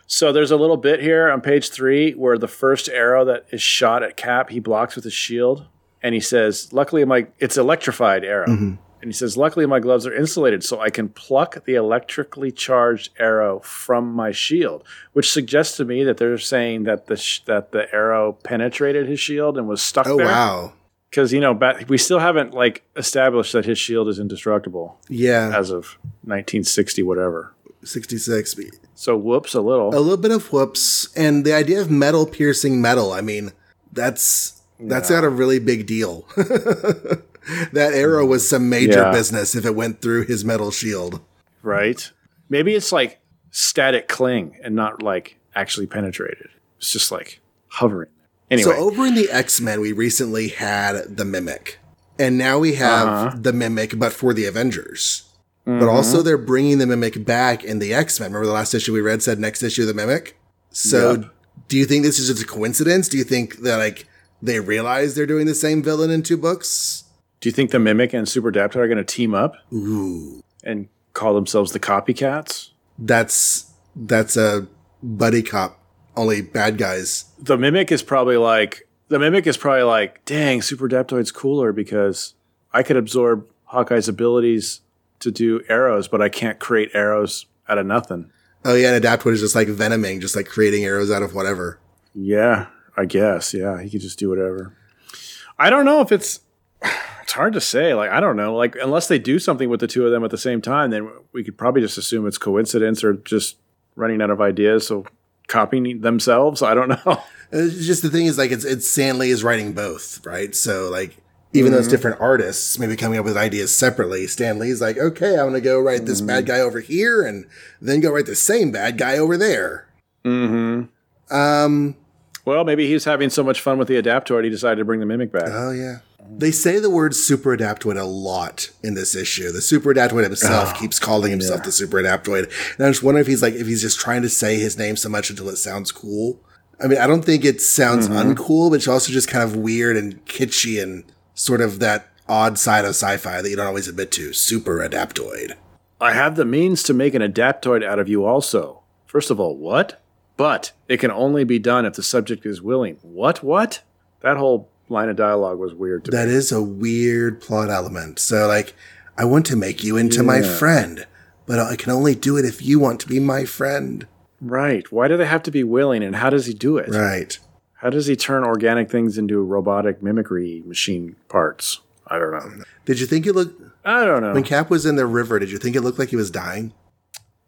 So there's a little bit here on page three where the first arrow that is shot at Cap, he blocks with his shield, and he says, "Luckily, my it's electrified arrow." Mm-hmm. And he says, "Luckily, my gloves are insulated, so I can pluck the electrically charged arrow from my shield." Which suggests to me that they're saying that the sh- that the arrow penetrated his shield and was stuck Oh there. wow. Because you know, bat- we still haven't like established that his shield is indestructible Yeah. as of 1960, whatever. 66. So whoops, a little. A little bit of whoops and the idea of metal piercing metal, I mean, that's that's not a really big deal. that arrow was some major Yeah. business if it went through his metal shield. right? Maybe it's like static cling and not like actually penetrated. It's just like hovering. Anyway, So over in the X Men, we recently had the Mimic, and now we have Uh-huh. the Mimic, but for the Avengers. Mm-hmm. But also, they're bringing the Mimic back in the X Men. Remember the last issue we read said next issue of the Mimic. So, Yep. do you think this is just a coincidence? Do you think that like they realize they're doing the same villain in two books? do you think the Mimic and Super Adaptoid are going to team up Ooh, and call themselves the Copycats? that's that's a buddy cop. Only bad guys. The Mimic is probably like the Mimic is probably like, dang, Super Adaptoid's cooler because I could absorb Hawkeye's abilities to do arrows, but I can't create arrows out of nothing. Oh yeah, and Adaptoid is just like venoming, just like creating arrows out of whatever. Yeah, I guess. Yeah, he could just do whatever. I don't know if it's it's hard to say. Like I don't know. Like unless they do something with the two of them at the same time, then we could probably just assume it's coincidence or just running out of ideas, so copying themselves. I don't know. It's just the thing is like it's it's Stan Lee is writing both, right? So like even though it's different artists maybe coming up with ideas separately, Stan Lee's like, okay, I'm gonna go write this bad guy over here and then go write the same bad guy over there. Mm-hmm. Um Well, maybe he's having so much fun with the Adaptoid, he decided to bring the Mimic back. oh yeah. They say the word super adaptoid a lot in this issue. The super adaptoid himself ah, keeps calling himself the super adaptoid. And I just wonder if he's like if he's just trying to say his name so much until it sounds cool. I mean, I don't think it sounds mm-hmm. uncool, but it's also just kind of weird and kitschy and sort of that odd side of sci-fi that you don't always admit to. Super adaptoid. I have the means to make an Adaptoid out of you also. First of all, what? But it can only be done if the subject is willing. What? What? That whole line of dialogue was weird to me. That is a weird plot element. So like, I want to make you into my friend, but I can only do it if you want to be my friend. Right. Why do they have to be willing and how does he do it? Right. How does he turn organic things into robotic mimicry machine parts? I don't know. Did you think it looked I don't know. when Cap was in the river? Did you think it looked like he was dying?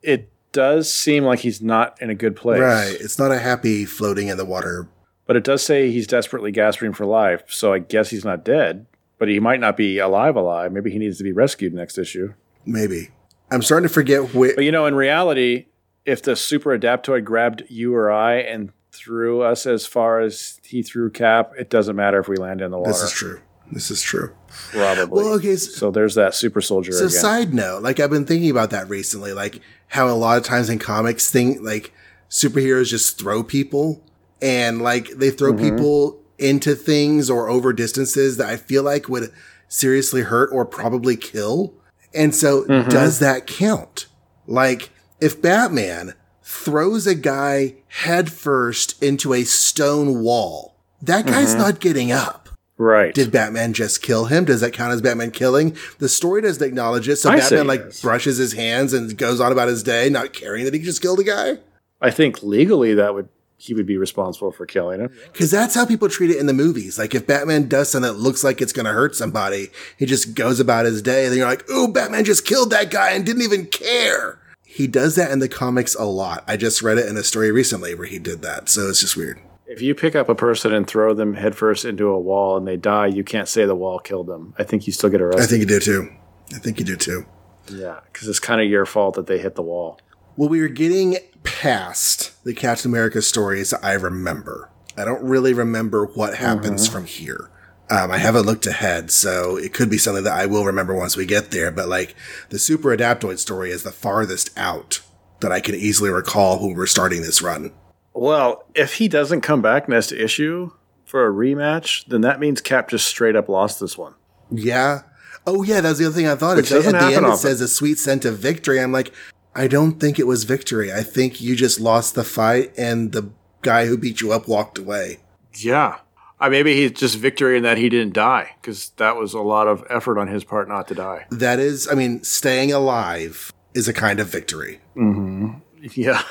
It does seem like he's not in a good place. Right. It's not a happy floating in the water. But it does say he's desperately gasping for life, so I guess he's not dead. But he might not be alive alive. Maybe he needs to be rescued next issue. Maybe. I'm starting to forget where. But you know, in reality, if the super adaptoid grabbed you or I and threw us as far as he threw Cap, it doesn't matter if we land in the water. This is true. This is true. Probably. Well, okay. So, So there's that super soldier so again. side note, like I've been thinking about that recently, like how a lot of times in comics, thing like superheroes just throw people, and like they throw Mm-hmm. people into things or over distances that I feel like would seriously hurt or probably kill. And so, Mm-hmm. does that count? Like, if Batman throws a guy headfirst into a stone wall, that guy's Mm-hmm. not getting up. Right. Did Batman just kill him? Does that count as Batman killing? The story doesn't acknowledge it, so I Batman like yes. brushes his hands and goes on about his day, not caring that he just killed a guy. I think legally that would he would be responsible for killing him. Because that's how people treat it in the movies. Like if Batman does something that looks like it's going to hurt somebody, he just goes about his day, and then you're like, "Ooh, Batman just killed that guy and didn't even care." He does that in the comics a lot. I just read it in a story recently where he did that, so it's just weird. If you pick up a person and throw them headfirst into a wall and they die, you can't say the wall killed them. I think you still get arrested. I think you do too. I think you do too. yeah, because it's kind of your fault that they hit the wall. Well, we were getting past the Captain America stories I remember. I don't really remember what happens from here. Um, I haven't looked ahead, so it could be something that I will remember once we get there. But like the Super Adaptoid story is the farthest out that I can easily recall when we're starting this run. Well, if he doesn't come back next issue for a rematch, then that means Cap just straight up lost this one. Yeah. Oh yeah, that's the other thing I thought. Which is that doesn't at the happen end it says a sweet scent of victory. I'm like, I don't think it was victory. I think you just lost the fight and the guy who beat you up walked away. Yeah. Uh, maybe he's just victory in that he didn't die because that was a lot of effort on his part not to die. That is, I mean, staying alive is a kind of victory. Mm-hmm. Yeah.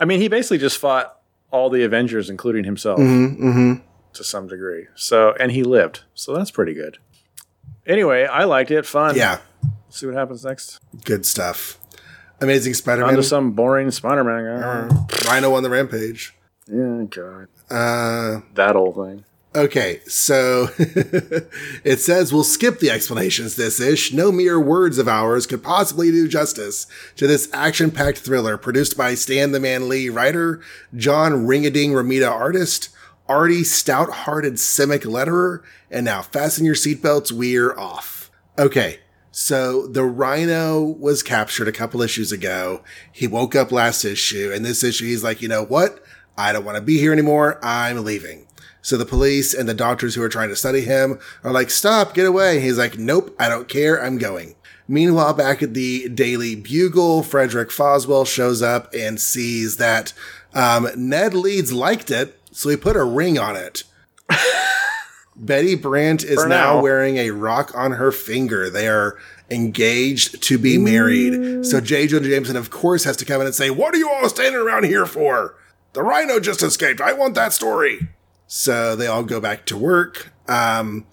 I mean, he basically just fought all the Avengers, including himself, Mm-hmm. to some degree. So, and he lived. So that's pretty good. Anyway, I liked it. Fun. Yeah, See what happens next. good stuff. Amazing Spider-Man. to some boring Spider Man guy. Rhino on the rampage. Yeah, God. Uh, That old thing. Okay, so it says we'll skip the explanations this ish. No mere words of ours could possibly do justice to this action packed thriller produced by Stan the Man Lee, writer, John Ringading Romita, artist, Artie Stout Hearted Simek, letterer, and now fasten your seatbelts, we're off. Okay, so the Rhino was captured a couple issues ago. He woke up last issue, and this issue he's like, you know what? I don't want to be here anymore. I'm leaving. So the police and the doctors who are trying to study him are like, stop, get away. He's like, nope, I don't care. I'm going. Meanwhile, back at the Daily Bugle, Frederick Foswell shows up and sees that um, Ned Leeds liked it, so he put a ring on it. Betty Brant is now now. wearing a rock on her finger. They are engaged to be married. So J. Jonah Jameson, of course, has to come in and say, What are you all standing around here for? The rhino just escaped. I want that story. So they all go back to work. Um,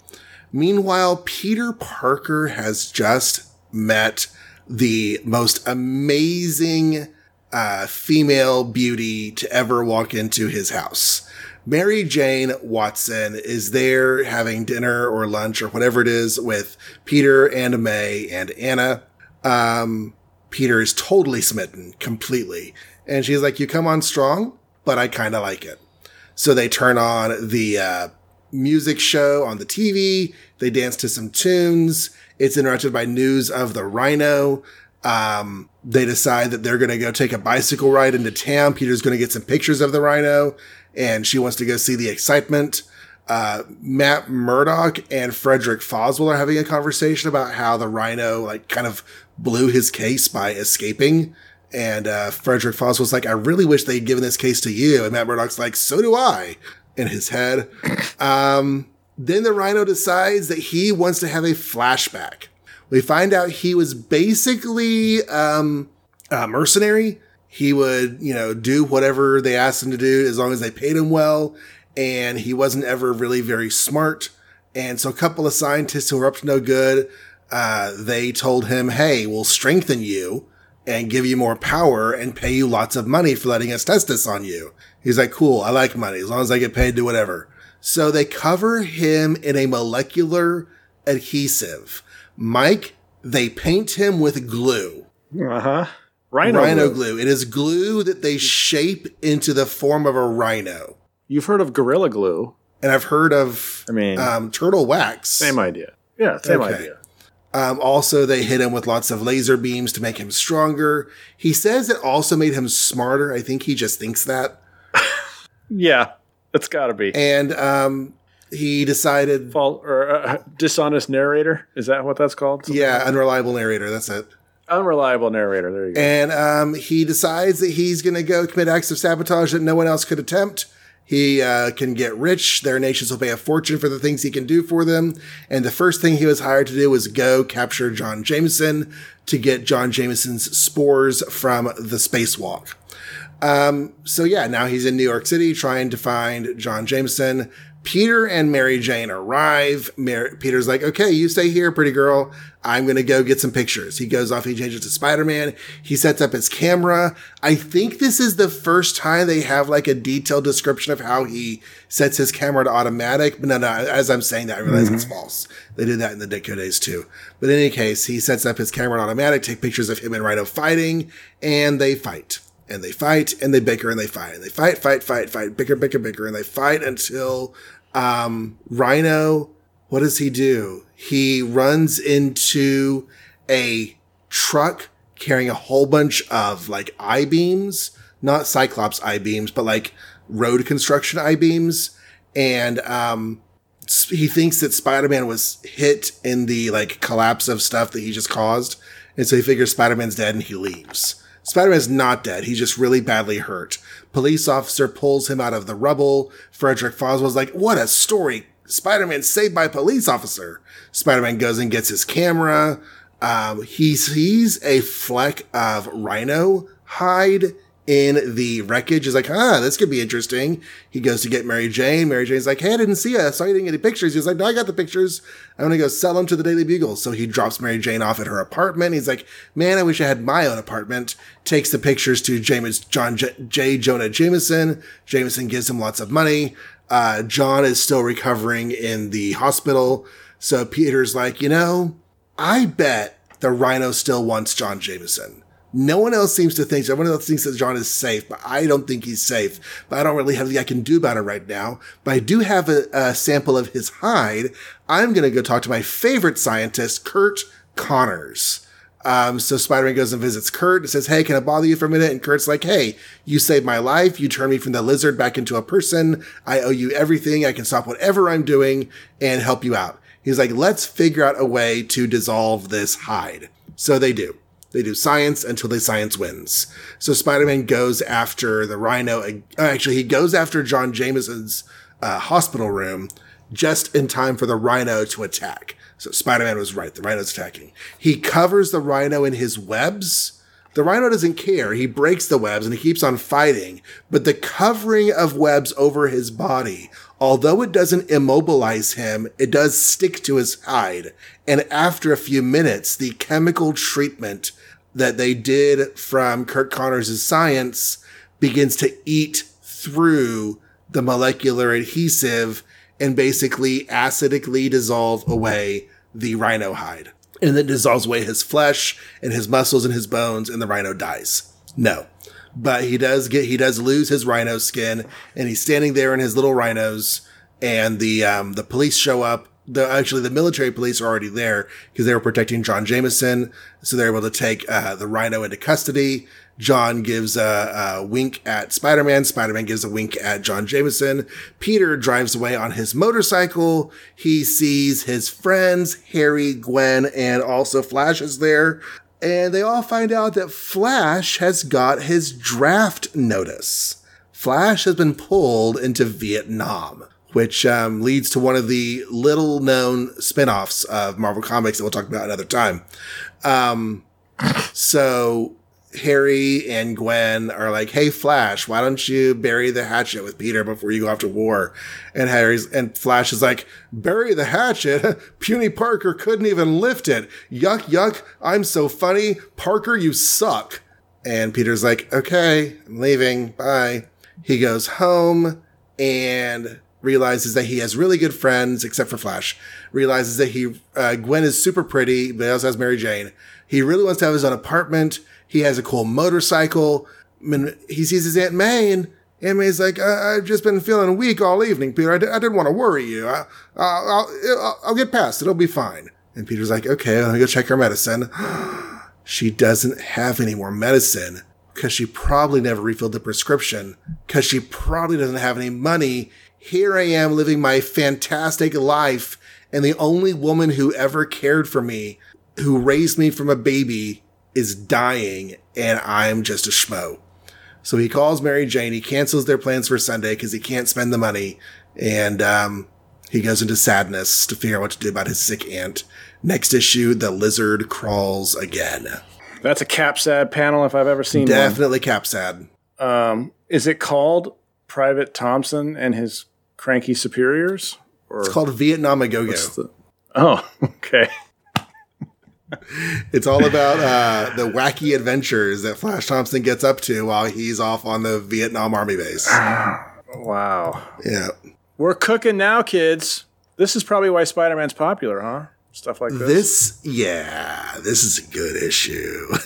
meanwhile, Peter Parker has just met the most amazing uh, female beauty to ever walk into his house. Mary Jane Watson is there having dinner or lunch or whatever it is with Peter and May and Anna. Um, Peter is totally smitten completely. And she's like, You come on strong, but I kind of like it. So they turn on the uh, music show on the TV. They dance to some tunes. It's interrupted by news of the rhino. Um, they decide that they're going to go take a bicycle ride into town. Peter's going to get some pictures of the rhino and she wants to go see the excitement. Uh, Matt Murdock and Frederick Foswell are having a conversation about how the rhino like kind of blew his case by escaping. And uh, Frederick was like, I really wish they'd given this case to you. And Matt Murdock's like, so do I in his head. Um, then the rhino decides that he wants to have a flashback. We find out he was basically um, a mercenary. He would, you know, do whatever they asked him to do as long as they paid him well. And he wasn't ever really very smart. And so a couple of scientists who were up to no good, uh, they told him, hey, we'll strengthen you and give you more power and pay you lots of money for letting us test this on you. He's like, cool, I like money as long as I get paid to whatever. So they cover him in a molecular adhesive. Mike, they paint him with glue. Uh huh. Rhino. Rhino glue. glue. It is glue that they shape into the form of a rhino. You've heard of Gorilla Glue. And I've heard of I mean, um, turtle wax. same idea. Yeah, same Okay. idea. Um, also, they hit him with lots of laser beams to make him stronger. He says it also made him smarter. I think he just thinks that. Yeah, it's got to be. And um, he decided, Fault or uh, dishonest narrator. Is that what that's called? Something yeah, unreliable narrator. That's it. unreliable narrator. There you go. And um, he decides that he's going to go commit acts of sabotage that no one else could attempt. He uh, can get rich. Their nations will pay a fortune for the things he can do for them. And the first thing he was hired to do was go capture John Jameson to get John Jameson's spores from the spacewalk. Um, so yeah, now he's in New York City trying to find John Jameson. Peter and Mary Jane arrive. Mar- Peter's like, okay, you stay here, pretty girl. I'm going to go get some pictures. He goes off. He changes to Spider-Man. He sets up his camera. I think this is the first time they have like a detailed description of how he sets his camera to automatic. But no, no, as I'm saying that, I realize it's mm-hmm. false. They did that in the Ditko days too. But in any case, he sets up his camera on automatic, take pictures of him and Rhino fighting, and they fight. And they fight and they bicker and they fight and they fight, fight, fight, fight, bicker, bicker, bicker, and they fight until um, Rhino. What does he do? He runs into a truck carrying a whole bunch of like I beams, not Cyclops I beams, but like road construction I beams, and um, he thinks that Spider-Man was hit in the like collapse of stuff that he just caused. And so he figures Spider-Man's dead and he leaves. Spider-Man's not dead. He's just really badly hurt. Police officer pulls him out of the rubble. Frederick Foswell's like, what a story. Spider-Man saved by police officer. Spider-Man goes and gets his camera. Um, he sees a fleck of rhino hide in the wreckage is like, ah, this could be interesting. He goes to get Mary Jane. Mary Jane's like, hey, I didn't see you. I saw you didn't get any pictures. He's like, no, I got the pictures. I'm going to go sell them to the Daily Bugle. So he drops Mary Jane off at her apartment. He's like, man, I wish I had my own apartment. Takes the pictures to James, John J. J. Jonah Jameson. Jameson gives him lots of money. Uh, John is still recovering in the hospital. So Peter's like, you know, I bet the rhino still wants John Jameson. No one else seems to think, everyone else thinks that John is safe, but I don't think he's safe. But I don't really have anything I can do about it right now. But I do have a, a sample of his hide. I'm going to go talk to my favorite scientist, Curt Connors. Um, so Spider-Man goes and visits Curt and says, Hey, can I bother you for a minute? And Curt's like, Hey, you saved my life. You turned me from the lizard back into a person. I owe you everything. I can stop whatever I'm doing and help you out. He's like, let's figure out a way to dissolve this hide. So they do. They do science until the science wins. So Spider-Man goes after the Rhino. Uh, actually, he goes after John Jameson's uh, hospital room just in time for the Rhino to attack. So Spider-Man was right. The Rhino's attacking. He covers the Rhino in his webs. The Rhino doesn't care. He breaks the webs and he keeps on fighting. But the covering of webs over his body, although it doesn't immobilize him, it does stick to his hide. And after a few minutes, the chemical treatment that they did from Curt Connors' science begins to eat through the molecular adhesive and basically acidically dissolve away the rhino hide. And then dissolves away his flesh and his muscles and his bones, and the rhino dies. No. But he does get, he does lose his rhino skin, and he's standing there in his little rhinos, and the, um, the police show up the actually the military police are already there because they were protecting John Jameson, so they're able to take uh, the Rhino into custody. John gives a, a wink at Spider-Man. Spider-Man gives a wink at John Jameson. Peter drives away on his motorcycle. He sees his friends, Harry, Gwen, and also Flash is there. And they all find out that Flash has got his draft notice. Flash has been pulled into Vietnam which um, leads to one of the little known spin-offs of Marvel Comics that we'll talk about another time. Um, so Harry and Gwen are like, "Hey, Flash, why don't you bury the hatchet with Peter before you go off to war?" And Harry's and Flash is like, "Bury the hatchet? Puny Parker couldn't even lift it. Yuck, yuck! I'm so funny, Parker, you suck." And Peter's like, "Okay, I'm leaving. Bye." He goes home and realizes that he has really good friends, except for Flash. Realizes that he uh, Gwen is super pretty, but he also has Mary Jane. He really wants to have his own apartment. He has a cool motorcycle. He sees his Aunt May, and Aunt May's like, I- have just been feeling weak all evening, Peter. I d- I didn't want to worry you. I- I'll-, I'll-, I'll get past it. It'll be fine. And Peter's like, okay, let me go check her medicine. she doesn't have any more medicine because she probably never refilled the prescription because she probably doesn't have any money here I am living my fantastic life, and the only woman who ever cared for me, who raised me from a baby, is dying, and I'm just a schmo. So he calls Mary Jane. He cancels their plans for Sunday because he can't spend the money, and um, he goes into sadness to figure out what to do about his sick aunt. Next issue, the lizard crawls again. That's a cap sad panel if I've ever seen Definitely one. cap sad. Um, is it called Private Thompson and his cranky superiors? Or it's called Vietnam a Go Go. Oh, okay. it's all about uh, the wacky adventures that Flash Thompson gets up to while he's off on the Vietnam Army base. wow. Yeah. We're cooking now, kids. This is probably why Spider Man's popular, huh? stuff like this. This, yeah, this is a good issue.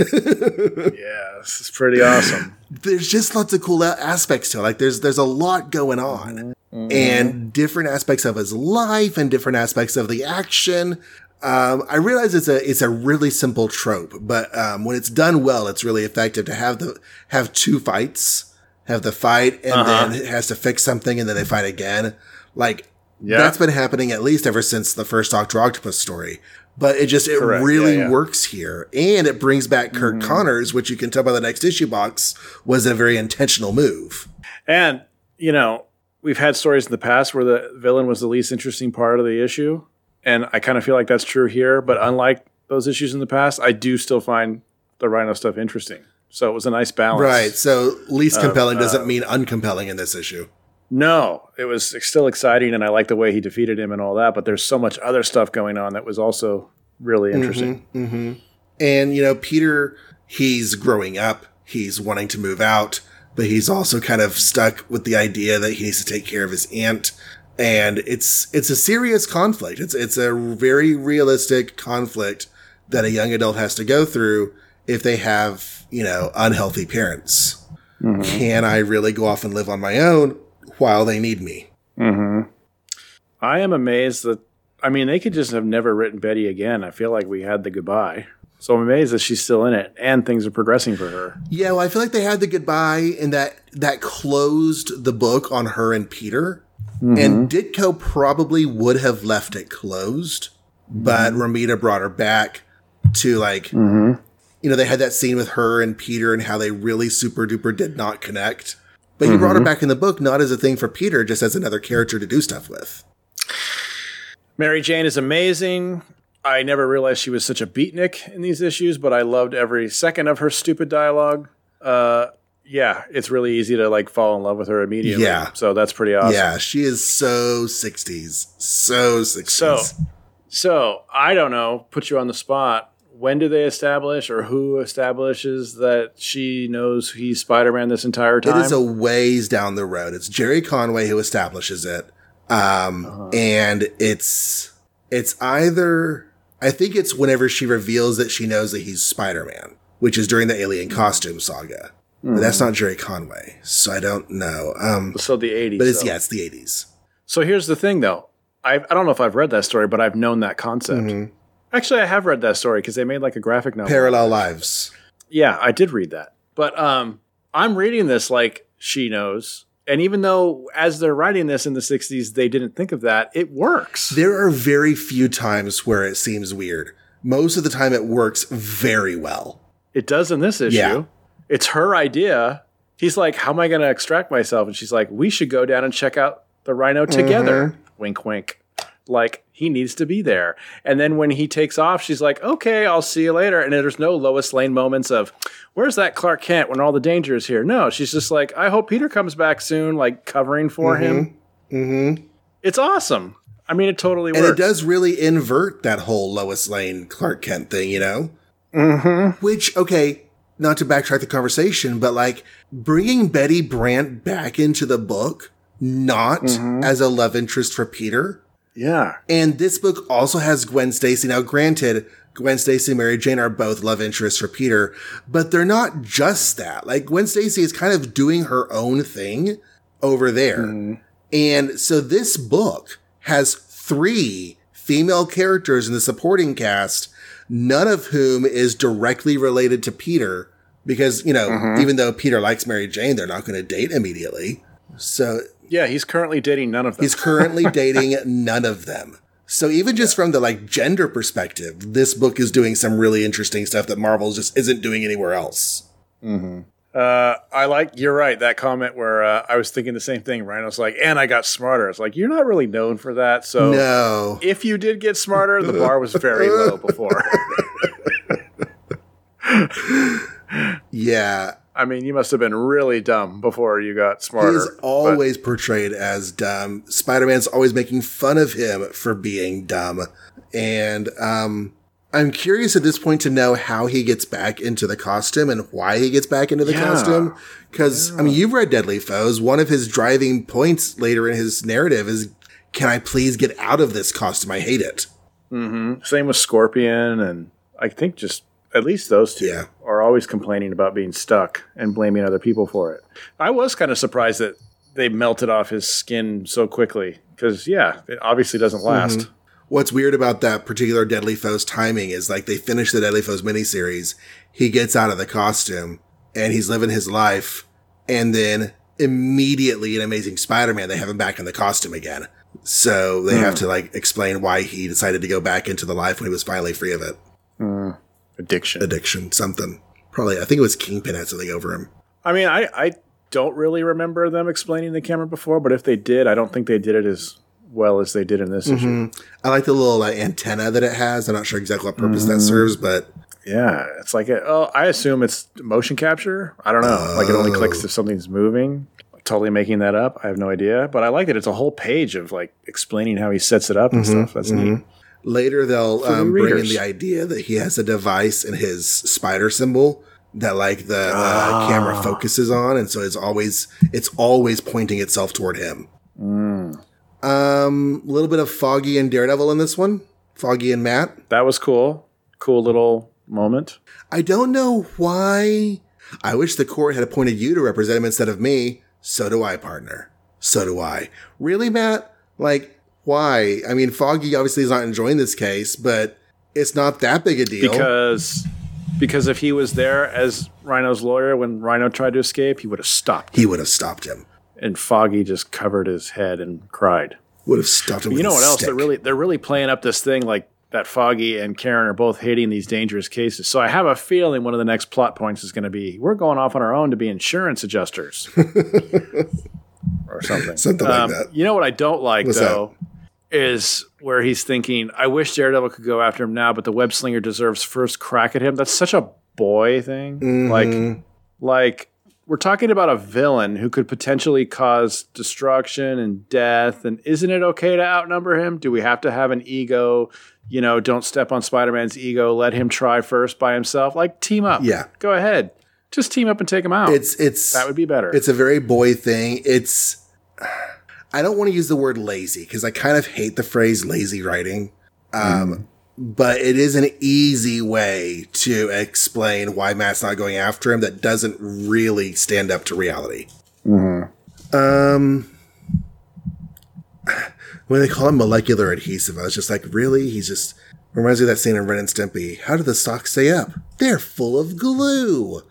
yeah, this is pretty awesome. there's just lots of cool aspects to it. Like there's there's a lot going on, and different aspects of his life and different aspects of the action. Um, I realize it's a it's a really simple trope, but um, when it's done well, it's really effective to have the have two fights, have the fight, and Uh-huh. then it has to fix something, and then they fight again. Like Yeah. that's been happening at least ever since the first Doctor Octopus story. But it just it Correct. really Yeah, yeah. works here, and it brings back Curt Mm-hmm. Connors, which you can tell by the next issue box was a very intentional move. And, you know, we've had stories in the past where the villain was the least interesting part of the issue. And I kind of feel like that's true here. But unlike those issues in the past, I do still find the Rhino stuff interesting. So it was a nice balance. Right. So least compelling uh, doesn't mean uncompelling in this issue. No, it was still exciting. And I like the way he defeated him and all that. But there's so much other stuff going on that was also really interesting. And you know, Peter, he's growing up. He's wanting to move out, but he's also kind of stuck with the idea that he needs to take care of his aunt. And it's it's a serious conflict. It's it's a very realistic conflict that a young adult has to go through if they have, you know, unhealthy parents. Mm-hmm. Can I really go off and live on my own while they need me? Mm-hmm. I am amazed that, I mean, they could just have never written Betty again. I feel like we had the goodbye. So I'm amazed that she's still in it and things are progressing for her. Yeah, well, I feel like they had the goodbye and that that closed the book on her and Peter. And mm-hmm. Ditko probably would have left it closed, but mm-hmm. Romita brought her back to like, mm-hmm. you know, they had that scene with her and Peter and how they really super duper did not connect. But he brought her back in the book not as a thing for Peter, just as another character to do stuff with. Mary Jane is amazing. I never realized she was such a beatnik in these issues, but I loved every second of her stupid dialogue. Uh, yeah, it's really easy to like fall in love with her immediately. Yeah. So that's pretty awesome. Yeah, she is so 60s. So 60s. So, so I don't know, put you on the spot. When do they establish or who establishes that she knows he's Spider Man this entire time? It is a ways down the road. It's Jerry Conway who establishes it. Um, and it's, it's either, I think it's whenever she reveals that she knows that he's Spider-Man, which is during the alien costume saga. But that's not Jerry Conway. So I don't know. Um, so the 80s. but it's, though. yeah, it's the eighties. So here's the thing, though. I I don't know if I've read that story, but I've known that concept. Mm-hmm. Actually, I have read that story because they made like a graphic novel. Parallel lives. Yeah, I did read that. But um, I'm reading this like she knows. And even though as they're writing this in the 60s, they didn't think of that, it works. There are very few times where it seems weird. Most of the time it works very well. It does in this issue. Yeah. It's her idea. He's like, How am I going to extract myself? And she's like, We should go down and check out the rhino together. Mm-hmm. Wink, wink. Like, he needs to be there. And then when he takes off, she's like, Okay, I'll see you later. And there's no Lois Lane moments of, Where's that Clark Kent when all the danger is here? No, she's just like, I hope Peter comes back soon, like covering for him. Mm-hmm. It's awesome. I mean, it totally And it does really invert that whole Lois Lane Clark Kent thing, you know? Mm-hmm. Which, okay, not to backtrack the conversation, but like bringing Betty Brant back into the book, not Mm-hmm. as a love interest for Peter. Yeah. And this book also has Gwen Stacy. Now, granted, Gwen Stacy and Mary Jane are both love interests for Peter, but they're not just that. Like Gwen Stacy is kind of doing her own thing over there. Mm-hmm. And so this book has three female characters in the supporting cast, none of whom is directly related to Peter because, you know, Mm-hmm. even though Peter likes Mary Jane, they're not going to date immediately. So Yeah, he's currently dating none of them. he's currently dating none of them. So even just from the like gender perspective, this book is doing some really interesting stuff that Marvel just isn't doing anywhere else. Uh, I like you're right. That comment where uh, I was thinking the same thing. Rhino's like, and I got smarter. It's like you're not really known for that. So No. if you did get smarter, the bar was very low before. Yeah. I mean, you must have been really dumb before you got smarter. He's but- always portrayed as dumb. Spider Man's always making fun of him for being dumb. And um, I'm curious at this point to know how he gets back into the costume and why he gets back into the Yeah. costume. Because, I mean, you've read Deadly Foes. One of his driving points later in his narrative is can I please get out of this costume? I hate it. Mm-hmm. Same with Scorpion, and I think just at least those two Yeah. are always complaining about being stuck and blaming other people for it. I was kind of surprised that they melted off his skin so quickly because, yeah, it obviously doesn't last. What's weird about that particular Deadly Foes timing is like they finish the Deadly Foes miniseries, he gets out of the costume and he's living his life, and then immediately in Amazing Spider-Man they have him back in the costume again. So they have hmm. to like explain why he decided to go back into the life when he was finally free of it. Hmm. Addiction. Addiction, something. Probably, I think it was Kingpin had something over him. I mean, I, I don't really remember them explaining the camera before, but if they did, I don't think they did it as well as they did in this issue. I like the little like, antenna that it has. I'm not sure exactly what purpose that serves, but Yeah, it's like a, oh, I assume it's motion capture. I don't know. Like it only clicks Oh. if something's moving. Totally making that up. I have no idea, but I like that it's a whole page of like explaining how he sets it up and stuff. That's neat. Later, they'll the um, bring in the idea that he has a device in his spider symbol that, like, the Ah. uh, camera focuses on, and so it's always it's always pointing itself toward him. Mm. Um, a little bit of Foggy and Daredevil in this one. Foggy and Matt. That was cool. Cool little moment. I don't know why. I wish the court had appointed you to represent him instead of me. So do I, partner. So do I. Really, Matt? Like, why? I mean, Foggy obviously is not enjoying this case, but it's not that big a deal. Because because if he was there as Rhino's lawyer when Rhino tried to escape, he would have stopped. he would have stopped him. And Foggy just covered his head and cried. Would have stopped him. You know what else? stick. They're really they're really playing up this thing like that Foggy and Karen are both hating these dangerous cases. So I have a feeling one of the next plot points is going to be we're going off on our own to be insurance adjusters or something. Something like Um, that. You know what I don't like What's though is where he's thinking, I wish Daredevil could go after him now, but the web slinger deserves first crack at him. That's such a boy thing. Mm-hmm. Like like we're talking about a villain who could potentially cause destruction and death and isn't it okay to outnumber him? Do we have to have an ego? You know don't step on spider-man's ego. Let him try first by himself. Like team up. Yeah. go ahead. Just team up and take him out. It's it's that would be better. It's a very boy thing. It's I don't want to use the word lazy because I kind of hate the phrase lazy writing. Um, but it is an easy way to explain why Matt's not going after him that doesn't really stand up to reality. Um, when they call him molecular adhesive, I was just like, really? He's just reminds me of that scene in Ren and Stimpy. How do the socks stay up? They're full of glue.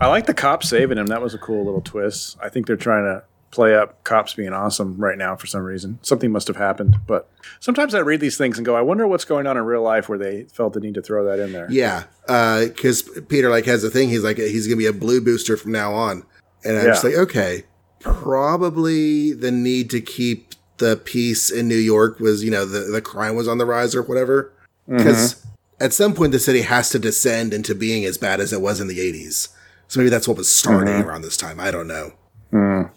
i like the cop saving him that was a cool little twist i think they're trying to play up cops being awesome right now for some reason something must have happened but sometimes i read these things and go i wonder what's going on in real life where they felt the need to throw that in there Yeah, uh, because Peter like has a thing. He's like he's gonna be a blue booster from now on, and I'm just like, okay, probably the need to keep the peace in New York was you know the the crime was on the rise or whatever. Mm-hmm. Because at some point the city has to descend into being as bad as it was in the '80s. So maybe that's what was starting mm-hmm. around this time. I don't know. Mm.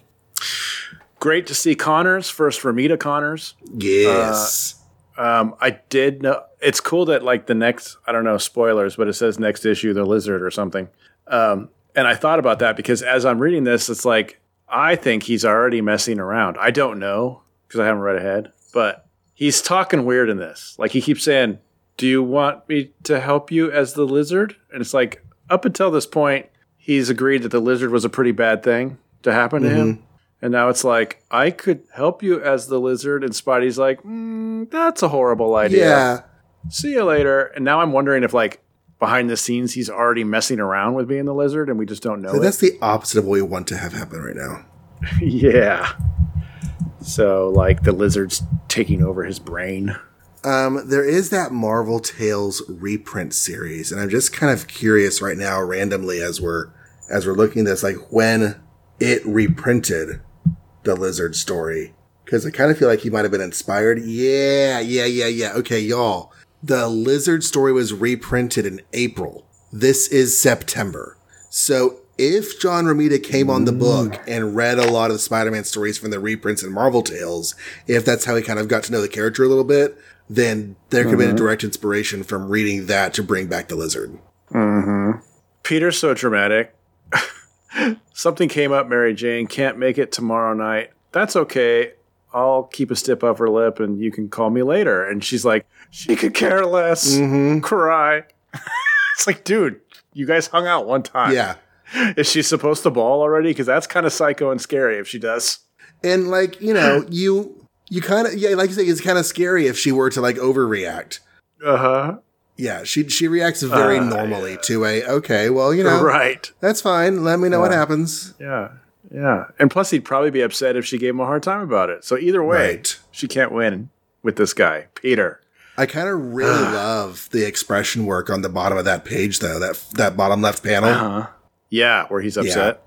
Great to see connors first Romita connors Yes. Um, I did know it's cool that like the next I don't know spoilers, but it says next issue the lizard or something. Um, and I thought about that because as I'm reading this, it's like I think he's already messing around. I don't know because I haven't read ahead, but he's talking weird in this. Like he keeps saying, "Do you want me to help you as the lizard?" And it's like up until this point, he's agreed that the lizard was a pretty bad thing to happen to him. And now it's like, I could help you as the lizard. And Spidey's like, mm, that's a horrible idea. yeah. See you later. And now I'm wondering if, like, behind the scenes, he's already messing around with being the lizard and we just don't know So that's the opposite of what we want to have happen right now. yeah. So, like, the lizard's taking over his brain. Um, there is that Marvel Tales reprint series, and I'm just kind of curious right now, randomly as we're as we're looking at this, like when it reprinted the Lizard story, because I kind of feel like he might have been inspired. Yeah, yeah, yeah, yeah. Okay, y'all, the Lizard story was reprinted in April. This is September, so. If John Romita came on the book and read a lot of the Spider-Man stories from the reprints and Marvel Tales, if that's how he kind of got to know the character a little bit, then there could have been a direct inspiration from reading that to bring back the lizard. Hmm. Peter's so dramatic. Something came up, Mary Jane. Can't make it tomorrow night. That's okay. I'll keep a stiff upper lip and you can call me later. And she's like, she could care less. Mm-hmm. Cry. it's like, dude, you guys hung out one time. Yeah. Is she supposed to ball already? Because that's kind of psycho and scary if she does. And like, you know, you you kind of yeah, like you say, it's kind of scary if she were to like overreact. Uh huh. Yeah, she she reacts very Uh, normally to a okay, well, you know, Right. that's fine. Let me know what happens. Yeah. Yeah. And plus, he'd probably be upset if she gave him a hard time about it. So either way, Right. she can't win with this guy, Peter. I kind of really love the expression work on the bottom of that page, though. That that bottom left panel. Uh-huh. Yeah, where he's upset.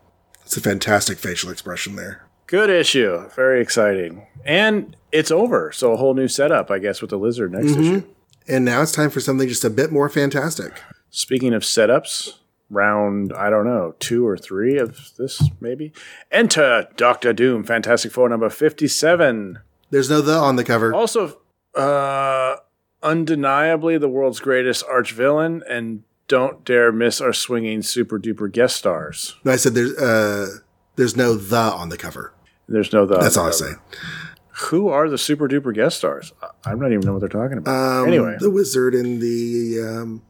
It's a fantastic facial expression there. Good issue. Very exciting. And it's over. So a whole new setup, I guess, with the lizard next issue. And now it's time for something just a bit more fantastic. Speaking of setups, round, I don't know, two or three of this, maybe. Enter Doctor Doom, Fantastic Four number 57. There's no the on the cover. Also, uh, undeniably the world's greatest arch villain, and don't dare miss our swinging super duper guest stars. No, I said there's uh there's no the on the cover. There's no the. That's all I say. Who are the super duper guest stars? I- I'm not even know what they're talking about. Um, anyway, the wizard and the um,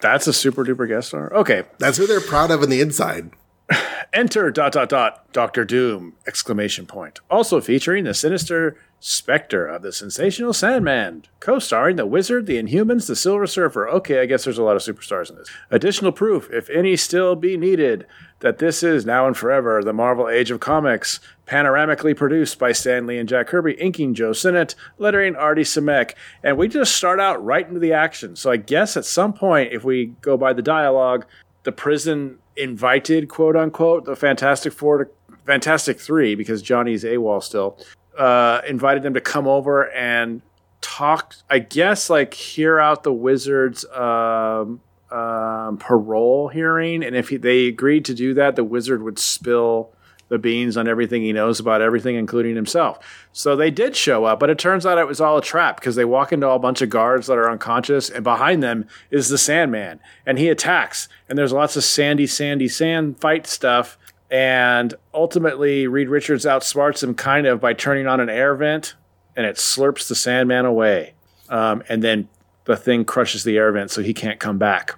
that's a super duper guest star. Okay, that's who they're proud of on the inside. Enter dot dot dot Doctor Doom exclamation point. Also featuring the sinister specter of the sensational Sandman, co-starring the Wizard, the Inhumans, the Silver Surfer. Okay, I guess there's a lot of superstars in this. Additional proof, if any still be needed, that this is now and forever the Marvel Age of Comics, panoramically produced by Stan Lee and Jack Kirby, inking Joe Sinnott, lettering Artie Simek, and we just start out right into the action. So I guess at some point, if we go by the dialogue, the prison invited, quote unquote, the Fantastic Four to Fantastic Three, because Johnny's AWOL still, uh, invited them to come over and talk, I guess, like hear out the wizard's um, um, parole hearing. And if he, they agreed to do that, the wizard would spill the beans on everything he knows about everything, including himself. So they did show up, but it turns out it was all a trap because they walk into a bunch of guards that are unconscious, and behind them is the Sandman, and he attacks. And there's lots of sandy, sandy, sand fight stuff. And ultimately, Reed Richards outsmarts him kind of by turning on an air vent, and it slurps the Sandman away. Um, and then the thing crushes the air vent, so he can't come back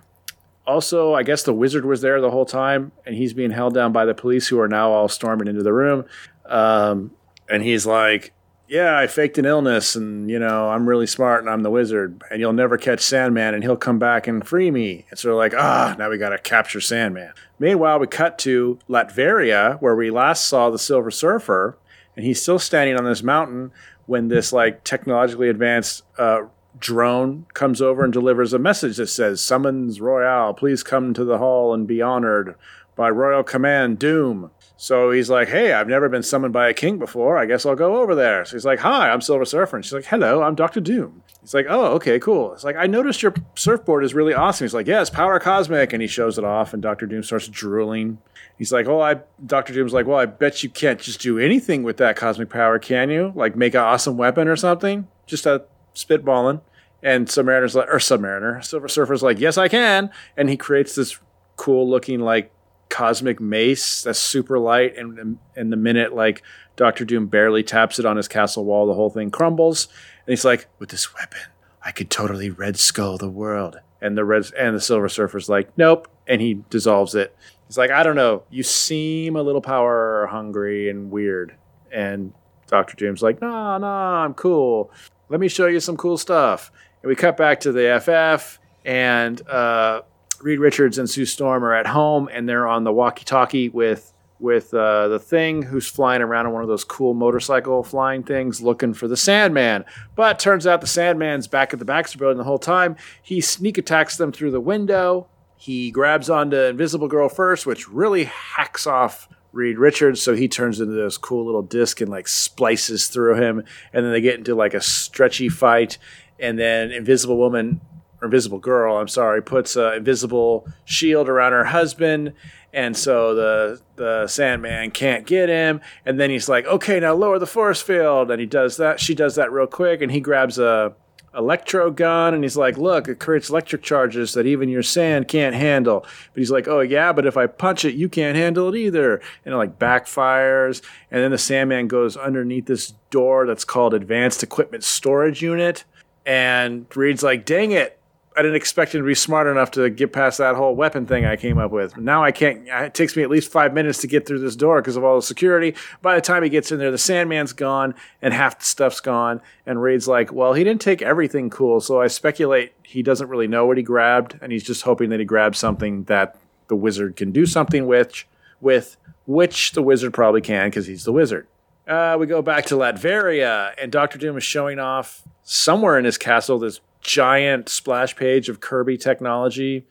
also, I guess the wizard was there the whole time, and he's being held down by the police, who are now all storming into the room. Um, and he's like, "Yeah, I faked an illness, and you know I'm really smart, and I'm the wizard, and you'll never catch Sandman, and he'll come back and free me." And so like, "Ah, now we got to capture Sandman." Meanwhile, we cut to Latveria, where we last saw the Silver Surfer, and he's still standing on this mountain when this like technologically advanced uh, drone comes over and delivers a message that says, Summons Royale, please come to the hall and be honored by royal command Doom. So he's like, Hey, I've never been summoned by a king before. I guess I'll go over there. So he's like, Hi, I'm Silver Surfer. And she's like, Hello, I'm Dr. Doom. He's like, Oh, okay, cool. It's like, I noticed your surfboard is really awesome. He's like, Yes, power cosmic. And he shows it off, and Dr. Doom starts drooling. He's like, "Oh, I." Dr. Doom's like, "Well, I bet you can't just do anything with that cosmic power, can you? Like make an awesome weapon or something? Just a spitballing." And Submariner's like, or Submariner, Silver Surfer's like, "Yes, I can." And he creates this cool looking like cosmic mace that's super light. And and the minute like Doctor Doom barely taps it on his castle wall, the whole thing crumbles. And he's like, "With this weapon, I could totally Red Skull the world." And the red and the Silver Surfer's like, "Nope," and he dissolves it. He's like, I don't know. You seem a little power hungry and weird. And Dr. Doom's like, no, no, I'm cool. Let me show you some cool stuff. And we cut back to the FF, and uh, Reed Richards and Sue Storm are at home, and they're on the walkie-talkie with with uh, the Thing, who's flying around on one of those cool motorcycle flying things, looking for the Sandman. But turns out the Sandman's back at the Baxter Building the whole time. He sneak attacks them through the window. He grabs onto Invisible Girl first, which really hacks off Reed Richards. So he turns into this cool little disc and like splices through him. And then they get into like a stretchy fight. And then Invisible Woman, or Invisible Girl, I'm sorry, puts an invisible shield around her husband. And so the the Sandman can't get him. And then he's like, okay, now lower the force field. And he does that. She does that real quick. And he grabs a electro gun and he's like look it creates electric charges that even your sand can't handle but he's like oh yeah but if i punch it you can't handle it either and it like backfires and then the sandman goes underneath this door that's called advanced equipment storage unit and reed's like dang it I didn't expect him to be smart enough to get past that whole weapon thing I came up with. Now I can't. It takes me at least five minutes to get through this door because of all the security. By the time he gets in there, the Sandman's gone and half the stuff's gone. And Reed's like, "Well, he didn't take everything cool, so I speculate he doesn't really know what he grabbed, and he's just hoping that he grabbed something that the wizard can do something with, with which the wizard probably can because he's the wizard." Uh, we go back to Latveria, and Doctor Doom is showing off somewhere in his castle this giant splash page of Kirby technology,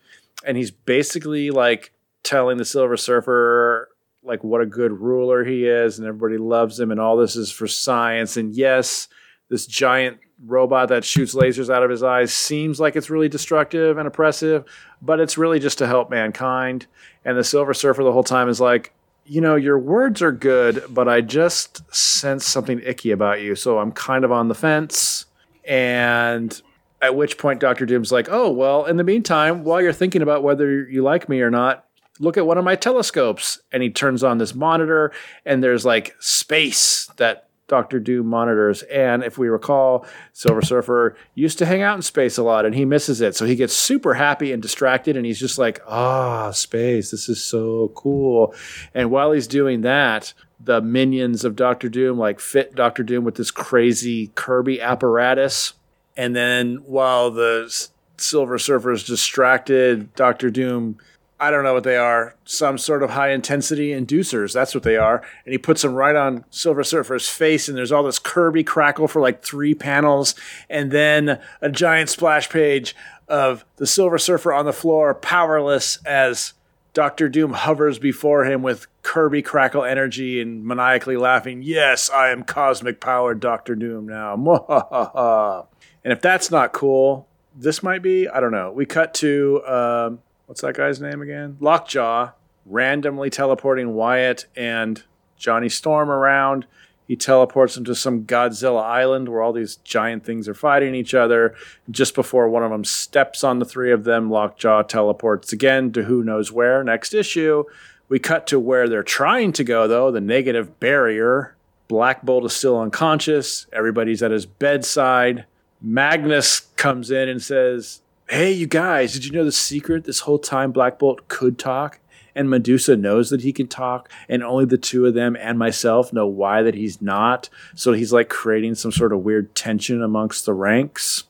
and he's basically like telling the Silver Surfer like what a good ruler he is, and everybody loves him, and all this is for science. And yes, this giant robot that shoots lasers out of his eyes seems like it's really destructive and oppressive, but it's really just to help mankind. And the Silver Surfer the whole time is like, you know, your words are good, but I just sense something icky about you. So I'm kind of on the fence. And at which point Dr. Doom's like, oh, well, in the meantime, while you're thinking about whether you like me or not, look at one of my telescopes. And he turns on this monitor, and there's like space that Doctor Doom monitors. And if we recall, Silver Surfer used to hang out in space a lot and he misses it. So he gets super happy and distracted and he's just like, ah, space, this is so cool. And while he's doing that, the minions of Doctor Doom like fit Doctor Doom with this crazy Kirby apparatus. And then while the Silver Surfer is distracted, Doctor Doom I don't know what they are, some sort of high intensity inducers. That's what they are. And he puts them right on Silver Surfer's face, and there's all this Kirby crackle for like three panels, and then a giant splash page of the Silver Surfer on the floor, powerless as Doctor Doom hovers before him with Kirby crackle energy and maniacally laughing. Yes, I am cosmic powered Doctor Doom now. and if that's not cool, this might be. I don't know. We cut to. Um, what's that guy's name again? Lockjaw randomly teleporting Wyatt and Johnny Storm around. He teleports them to some Godzilla island where all these giant things are fighting each other. Just before one of them steps on the three of them, Lockjaw teleports again to who knows where. Next issue, we cut to where they're trying to go, though the negative barrier. Black Bolt is still unconscious. Everybody's at his bedside. Magnus comes in and says, hey, you guys, did you know the secret this whole time Black Bolt could talk? And Medusa knows that he can talk, and only the two of them and myself know why that he's not. So he's like creating some sort of weird tension amongst the ranks.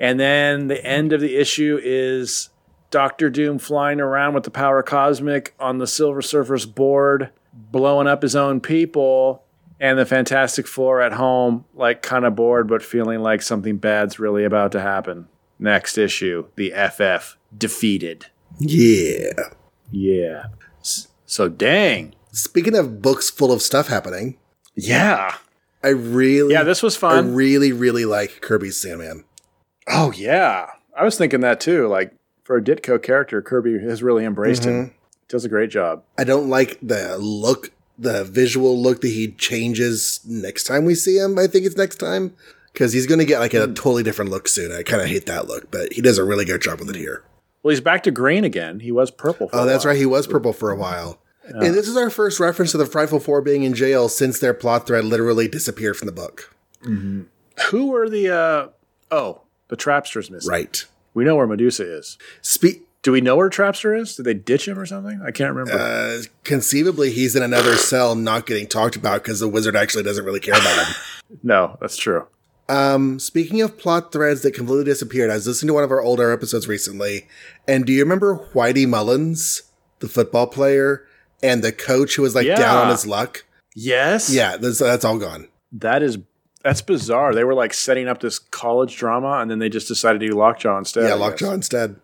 And then the end of the issue is Doctor Doom flying around with the power cosmic on the Silver Surfer's board, blowing up his own people, and the Fantastic Four at home, like kind of bored, but feeling like something bad's really about to happen next issue, the FF defeated. Yeah. Yeah. So dang. Speaking of books full of stuff happening. Yeah. I really Yeah, this was fun. I really, really like Kirby's Sandman. Oh yeah. I was thinking that too. Like for a Ditko character, Kirby has really embraced mm-hmm. him. Does a great job. I don't like the look, the visual look that he changes next time we see him. I think it's next time because he's going to get like a hmm. totally different look soon. I kind of hate that look, but he does a really good job with it here. Well, he's back to green again. He was purple. oh, that's right. He was purple for a while. Yeah. And this is our first reference to the Frightful Four being in jail since their plot thread literally disappeared from the book. Mm-hmm. Who were the? uh Oh, the Trapster's missing. Right. We know where Medusa is. Speak. Do we know where Trapster is? Did they ditch him or something? I can't remember. Uh, conceivably, he's in another cell, not getting talked about because the wizard actually doesn't really care about him. no, that's true. Um, speaking of plot threads that completely disappeared, I was listening to one of our older episodes recently, and do you remember Whitey Mullins, the football player, and the coach who was like yeah. down on his luck? Yes. Yeah, that's, that's all gone. That is that's bizarre. They were like setting up this college drama, and then they just decided to do Lockjaw instead. Yeah, Lockjaw instead.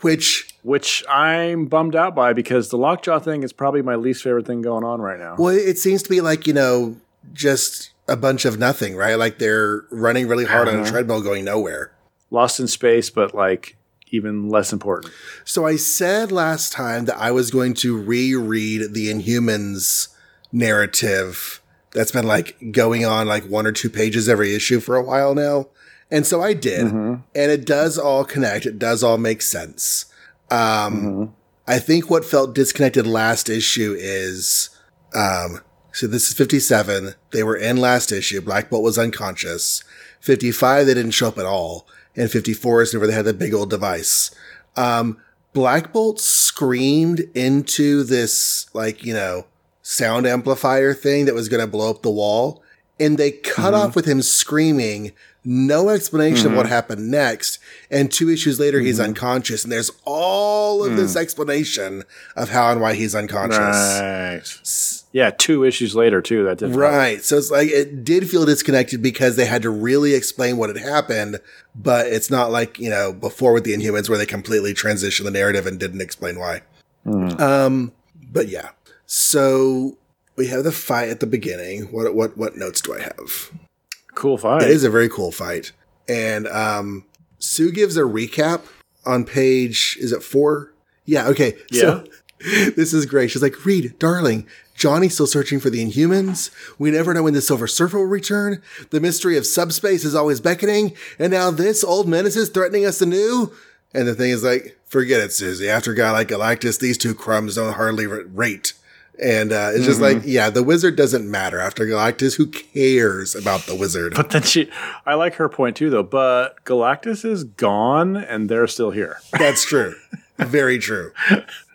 Which which I'm bummed out by because the Lockjaw thing is probably my least favorite thing going on right now. Well, it seems to be like you know just a bunch of nothing, right? Like they're running really hard on a uh-huh. treadmill going nowhere. Lost in space, but like even less important. So I said last time that I was going to reread the Inhumans narrative that's been like going on like one or two pages every issue for a while now. And so I did. Mm-hmm. And it does all connect. It does all make sense. Um, Mm-hmm. I think what felt disconnected last issue is, um, so this is 57. They were in last issue. Black Bolt was unconscious. 55, they didn't show up at all. And 54 is whenever they had the big old device. Um, Black Bolt screamed into this, like, you know, sound amplifier thing that was going to blow up the wall. And they cut mm-hmm. off with him screaming, no explanation of what mm-hmm. happened next. And two issues later, he's mm-hmm. unconscious. And there's all of this mm. explanation of how and why he's unconscious. Right. Yeah, two issues later too. That did Right. So it's like it did feel disconnected because they had to really explain what had happened, but it's not like, you know, before with the Inhumans where they completely transitioned the narrative and didn't explain why. Um, but yeah. So we have the fight at the beginning. What what what notes do I have? Cool fight. It is a very cool fight. And um Sue gives a recap on page is it four? Yeah, okay. So this is great. She's like, Reed, darling, Johnny's still searching for the Inhumans. We never know when the Silver Surfer will return. The mystery of subspace is always beckoning, and now this old menace is threatening us anew. And the thing is like, forget it, Susie. After a guy like Galactus, these two crumbs don't hardly rate. And uh, it's just like, yeah, the wizard doesn't matter. After Galactus, who cares about the wizard? But then she, I like her point too, though. But Galactus is gone, and they're still here. That's true. Very true.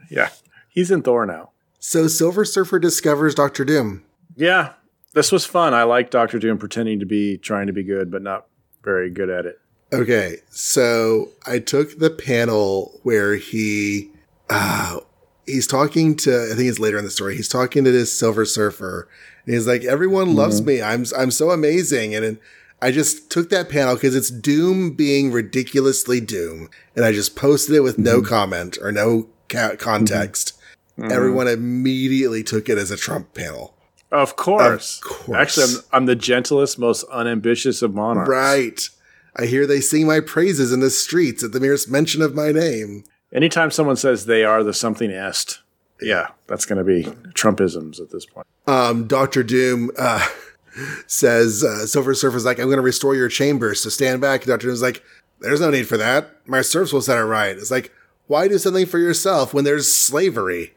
yeah, he's in Thor now. So Silver Surfer discovers Doctor Doom. Yeah, this was fun. I like Doctor Doom pretending to be trying to be good, but not very good at it. Okay, so I took the panel where he uh he's talking to I think it's later in the story. He's talking to this Silver Surfer and he's like everyone mm-hmm. loves me. I'm I'm so amazing and, and I just took that panel cuz it's Doom being ridiculously Doom and I just posted it with no mm-hmm. comment or no ca- mm-hmm. context. Everyone immediately took it as a Trump panel. Of course. Of course. Actually, I'm, I'm the gentlest, most unambitious of monarchs. Right. I hear they sing my praises in the streets at the merest mention of my name. Anytime someone says they are the something est, yeah, that's going to be Trumpisms at this point. um, Doctor Doom uh, says, uh, Silver Surfer's like, I'm going to restore your chambers, so stand back. Doctor Doom's like, there's no need for that. My serfs will set it right. It's like, why do something for yourself when there's slavery?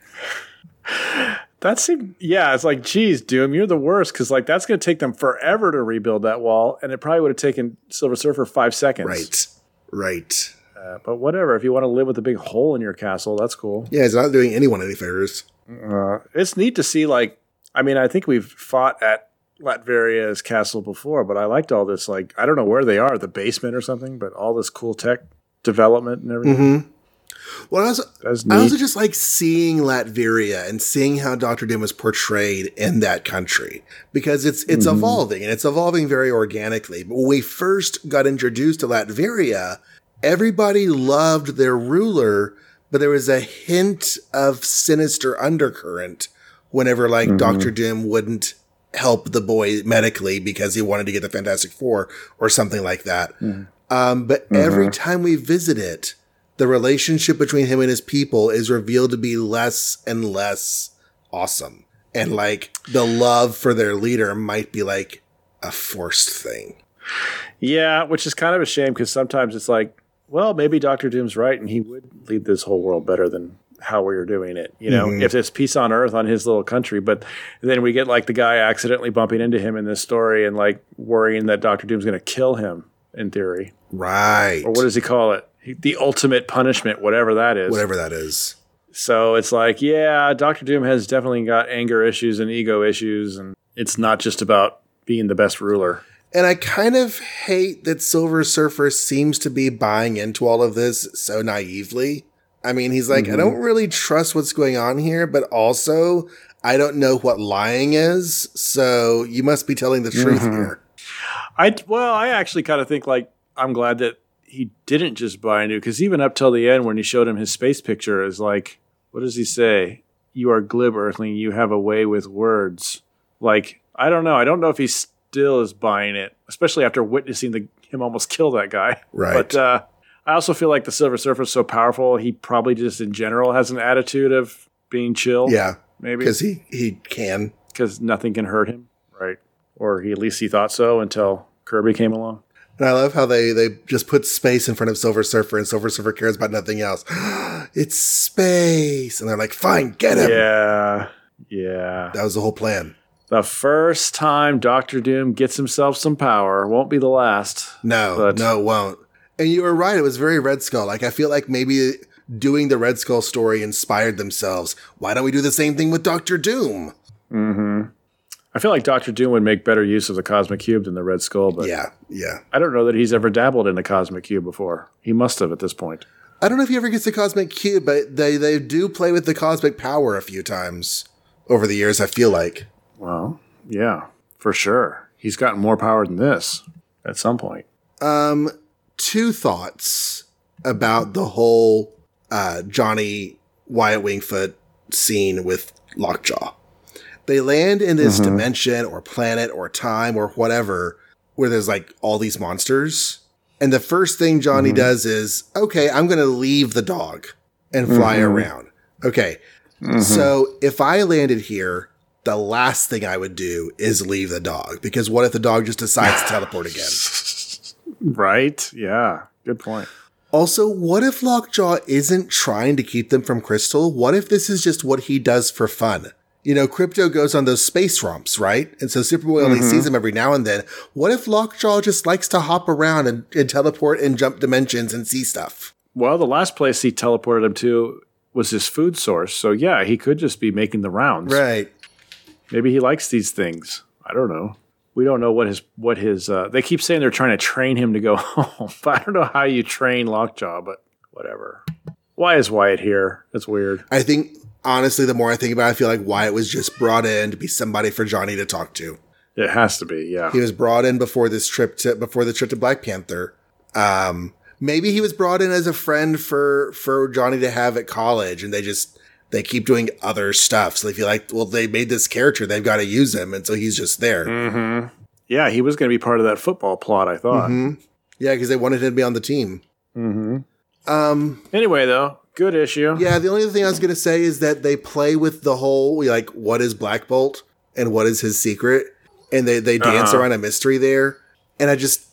That seemed, yeah, it's like, geez, Doom, you're the worst because like that's going to take them forever to rebuild that wall, and it probably would have taken Silver Surfer five seconds. Right. Right. Uh, but whatever, if you want to live with a big hole in your castle, that's cool. Yeah, he's not doing anyone any favors. Uh, it's neat to see. Like, I mean, I think we've fought at Latveria's castle before, but I liked all this. Like, I don't know where they are, the basement or something, but all this cool tech development and everything. Well, I was, I also just like seeing Latveria and seeing how Doctor Doom was portrayed in that country because it's it's Mm-hmm. evolving and it's evolving very organically. But when we first got introduced to Latveria, everybody loved their ruler, but there was a hint of sinister undercurrent whenever like Mm-hmm. Doctor Doom wouldn't help the boy medically because he wanted to get the Fantastic Four or something like that. Um, but every time we visit it, the relationship between him and his people is revealed to be less and less awesome. And like the love for their leader might be like a forced thing. Yeah, which is kind of a shame because sometimes it's like, well, maybe Doctor Doom's right, and he would lead this whole world better than how we are doing it. You know, mm-hmm. if there's peace on Earth on his little country, but then we get like the guy accidentally bumping into him in this story and like worrying that Doctor Doom's going to kill him in theory, Right. or what does he call it? He- The ultimate punishment, whatever that is. Whatever that is. So it's like, yeah, Doctor Doom has definitely got anger issues and ego issues, and it's not just about being the best ruler. And I kind of hate that Silver Surfer seems to be buying into all of this so naively. I mean, he's like, I mm-hmm. don't really trust what's going on here, but also I don't know what lying is. So you must be telling the truth mm-hmm. here. I well, I actually kind of think like I'm glad that he didn't just buy a into because even up till the end when he showed him his space picture is like, what does he say? You are glib, Earthling. You have a way with words. Like I don't know. I don't know if he still is buying it, especially after witnessing the him almost kill that guy. Right. But uh, I also feel like the Silver Surfer is so powerful. He probably just in general has an attitude of being chill. Yeah. maybe Because he, he can. because nothing can hurt him, right? Or he at least he thought so until Kirby came along. And I love how they they just put space in front of Silver Surfer, and Silver Surfer cares about nothing else. it's space, and they're like, "Fine, get him." Yeah. Yeah. That was the whole plan. The first time Doctor Doom gets himself some power won't be the last. No, But- no, it won't. And you were right; it was very Red Skull. Like I feel like maybe doing the Red Skull story inspired themselves. Why don't we do the same thing with Doctor Doom? Mm-hmm. I feel like Doctor Doom would make better use of the Cosmic Cube than the Red Skull, but Yeah, yeah. I don't know that he's ever dabbled in the Cosmic Cube before. He must have at this point. I don't know if he ever gets the cosmic cube, but they they do play with the cosmic power a few times over the years. I feel like. Well, yeah, for sure. He's gotten more power than this at some point. Um, two thoughts about the whole uh, Johnny Wyatt Wingfoot scene with Lockjaw. They land in this mm-hmm. dimension or planet or time or whatever where there's like all these monsters. And the first thing Johnny mm-hmm. does is, okay, I'm going to leave the dog and fly mm-hmm. around. Okay. So if I landed here, the last thing I would do is leave the dog because what if the dog just decides to teleport again? Right? Yeah. Good point. Also, what if Lockjaw isn't trying to keep them from Crystal? What if this is just what he does for fun? You know, Krypto goes on those space romps, right? And so Superboy only sees him every now and then. What if Lockjaw just likes to hop around and, and teleport and jump dimensions and see stuff? Well, the last place he teleported him to was his food source. So, yeah, he could just be making the rounds. Right. Maybe he likes these things. I don't know. We don't know what his what his. Uh, they keep saying they're trying to train him to go home, but I don't know how you train Lockjaw. But whatever. Why is Wyatt here? That's weird. I think, honestly, the more I think about it, I feel like Wyatt was just brought in to be somebody for Johnny to talk to. It has to be. Yeah. He was brought in before this trip to before the trip to Black Panther. Um, maybe he was brought in as a friend for for Johnny to have at college, and they just they keep doing other stuff. So they feel like, well, they made this character, they've got to use him, and so he's just there. Mm-hmm. Yeah, he was going to be part of that football plot. I thought. Mhm. Yeah, because they wanted him to be on the team. Mm-hmm. Um, Anyway, though, good issue. yeah, the only other thing I was going to say is that they play with the whole like, what is Black Bolt and what is his secret, and they they dance Uh-huh. around a mystery there, and I just.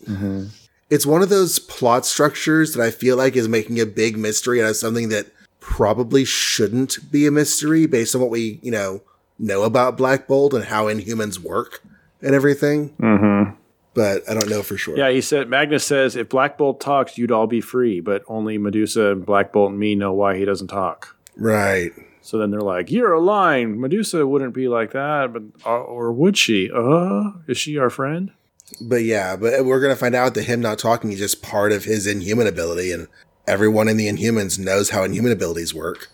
It's one of those plot structures that I feel like is making a big mystery out of something that probably shouldn't be a mystery based on what we, you know, know about Black Bolt and how Inhumans work and everything. Mm-hmm. But I don't know for sure. Yeah, he said. Magnus says if Black Bolt talks, you'd all be free, but only Medusa and Black Bolt and me know why he doesn't talk. Right. So then they're like, "You're lying. Medusa wouldn't be like that, but uh, or would she? Uh, is she our friend?" But yeah, but we're going to find out that him not talking is just part of his inhuman ability, and everyone in the Inhumans knows how inhuman abilities work.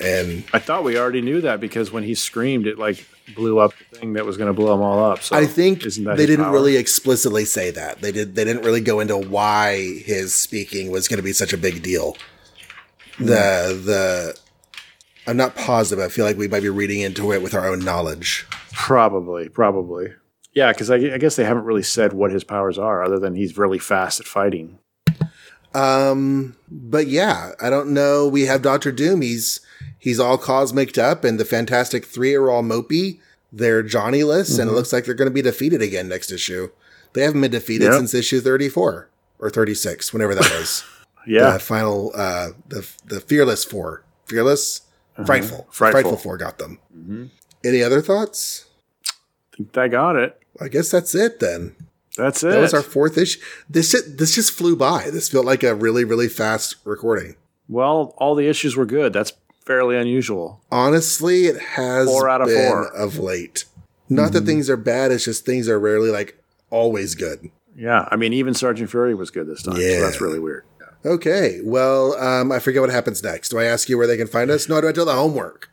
And I thought we already knew that because when he screamed, it like blew up the thing that was going to blow them all up. So I think they didn't power? really explicitly say that. They did. They didn't really go into why his speaking was going to be such a big deal. Hmm. The the I'm not positive. I feel like we might be reading into it with our own knowledge. Probably, probably. Yeah, because I, I guess they haven't really said what his powers are, other than he's really fast at fighting. Um, but yeah, I don't know. We have Doctor Doom. He's he's all cosmiced up, and the Fantastic Three are all mopey. They're Johnny-less, and it mm-hmm. looks like they're going to be defeated again next issue. They haven't been defeated Yep. since issue thirty-four or thirty-six, whenever that was. Yeah, the final uh the the fearless four fearless mm-hmm. frightful Frightful. frightful four got them mm-hmm. any other thoughts I think I got it. i guess that's it then That's it. that was our fourth issue this this just flew by this felt like a really really fast recording well, all the issues were good. That's fairly unusual. honestly it has Four out of been four. of late not Mm-hmm. that things are bad it's just things are rarely like always good Yeah, I mean, even Sergeant Fury was good this time. Yeah. So that's really weird. okay well um i forget what happens next do i ask you where they can find us no do i do the homework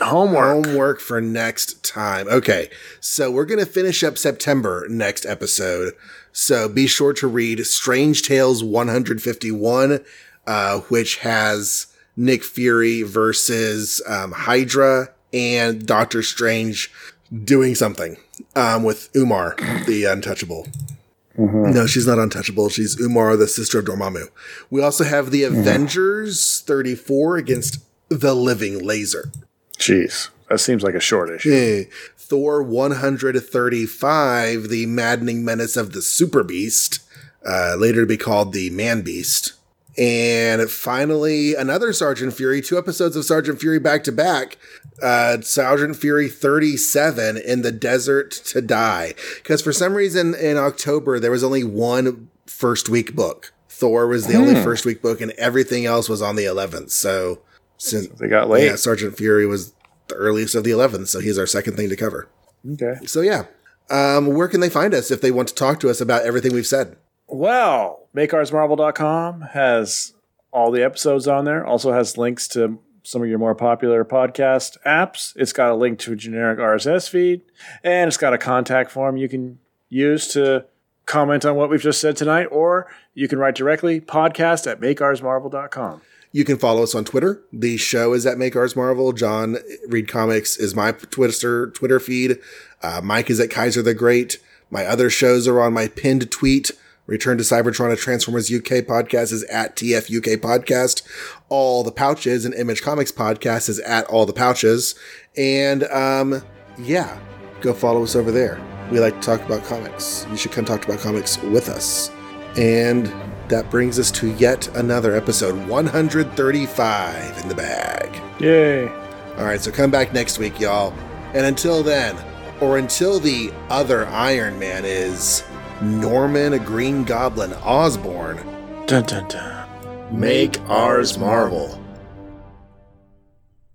Homework. Homework for next time. Okay. So we're going to finish up September next episode. So be sure to read Strange Tales 151, uh, which has Nick Fury versus um, Hydra and Doctor Strange doing something um, with Umar, the untouchable. No, she's not untouchable. She's Umar, the sister of Dormammu. We also have the Avengers 34 against the Living Laser. Jeez, that seems like a short issue. Eh, Thor 135, the maddening menace of the Super Beast, uh, later to be called the Man Beast. And finally, another Sergeant Fury, two episodes of Sergeant Fury back to back. Uh, Sergeant Fury 37 in the Desert to Die. Because for some reason in October, there was only one first week book. Thor was the hmm. only first week book, and everything else was on the 11th. So, since they got late, yeah, Sergeant Fury was the earliest of the 11th. So he's our second thing to cover. Okay. So, yeah. Um, where can they find us if they want to talk to us about everything we've said? Well, makeoursmarvel.com has all the episodes on there. Also has links to some of your more popular podcast apps. It's got a link to a generic RSS feed, and it's got a contact form you can use to comment on what we've just said tonight, or you can write directly podcast at makeoursmarvel.com. You can follow us on Twitter. The show is at Make Ours Marvel. John Read Comics is my Twitter Twitter feed. Uh, Mike is at Kaiser the Great. My other shows are on my pinned tweet Return to Cybertron, a Transformers UK podcast is at TF UK podcast. All the Pouches, and Image Comics podcast is at All the Pouches. And um, yeah, go follow us over there. We like to talk about comics. You should come talk about comics with us. And that brings us to yet another episode 135 in the bag. Yay. All right, so come back next week, y'all. And until then, or until the other Iron Man is Norman a Green Goblin Osborn. Dun dun dun. Make ours marvel.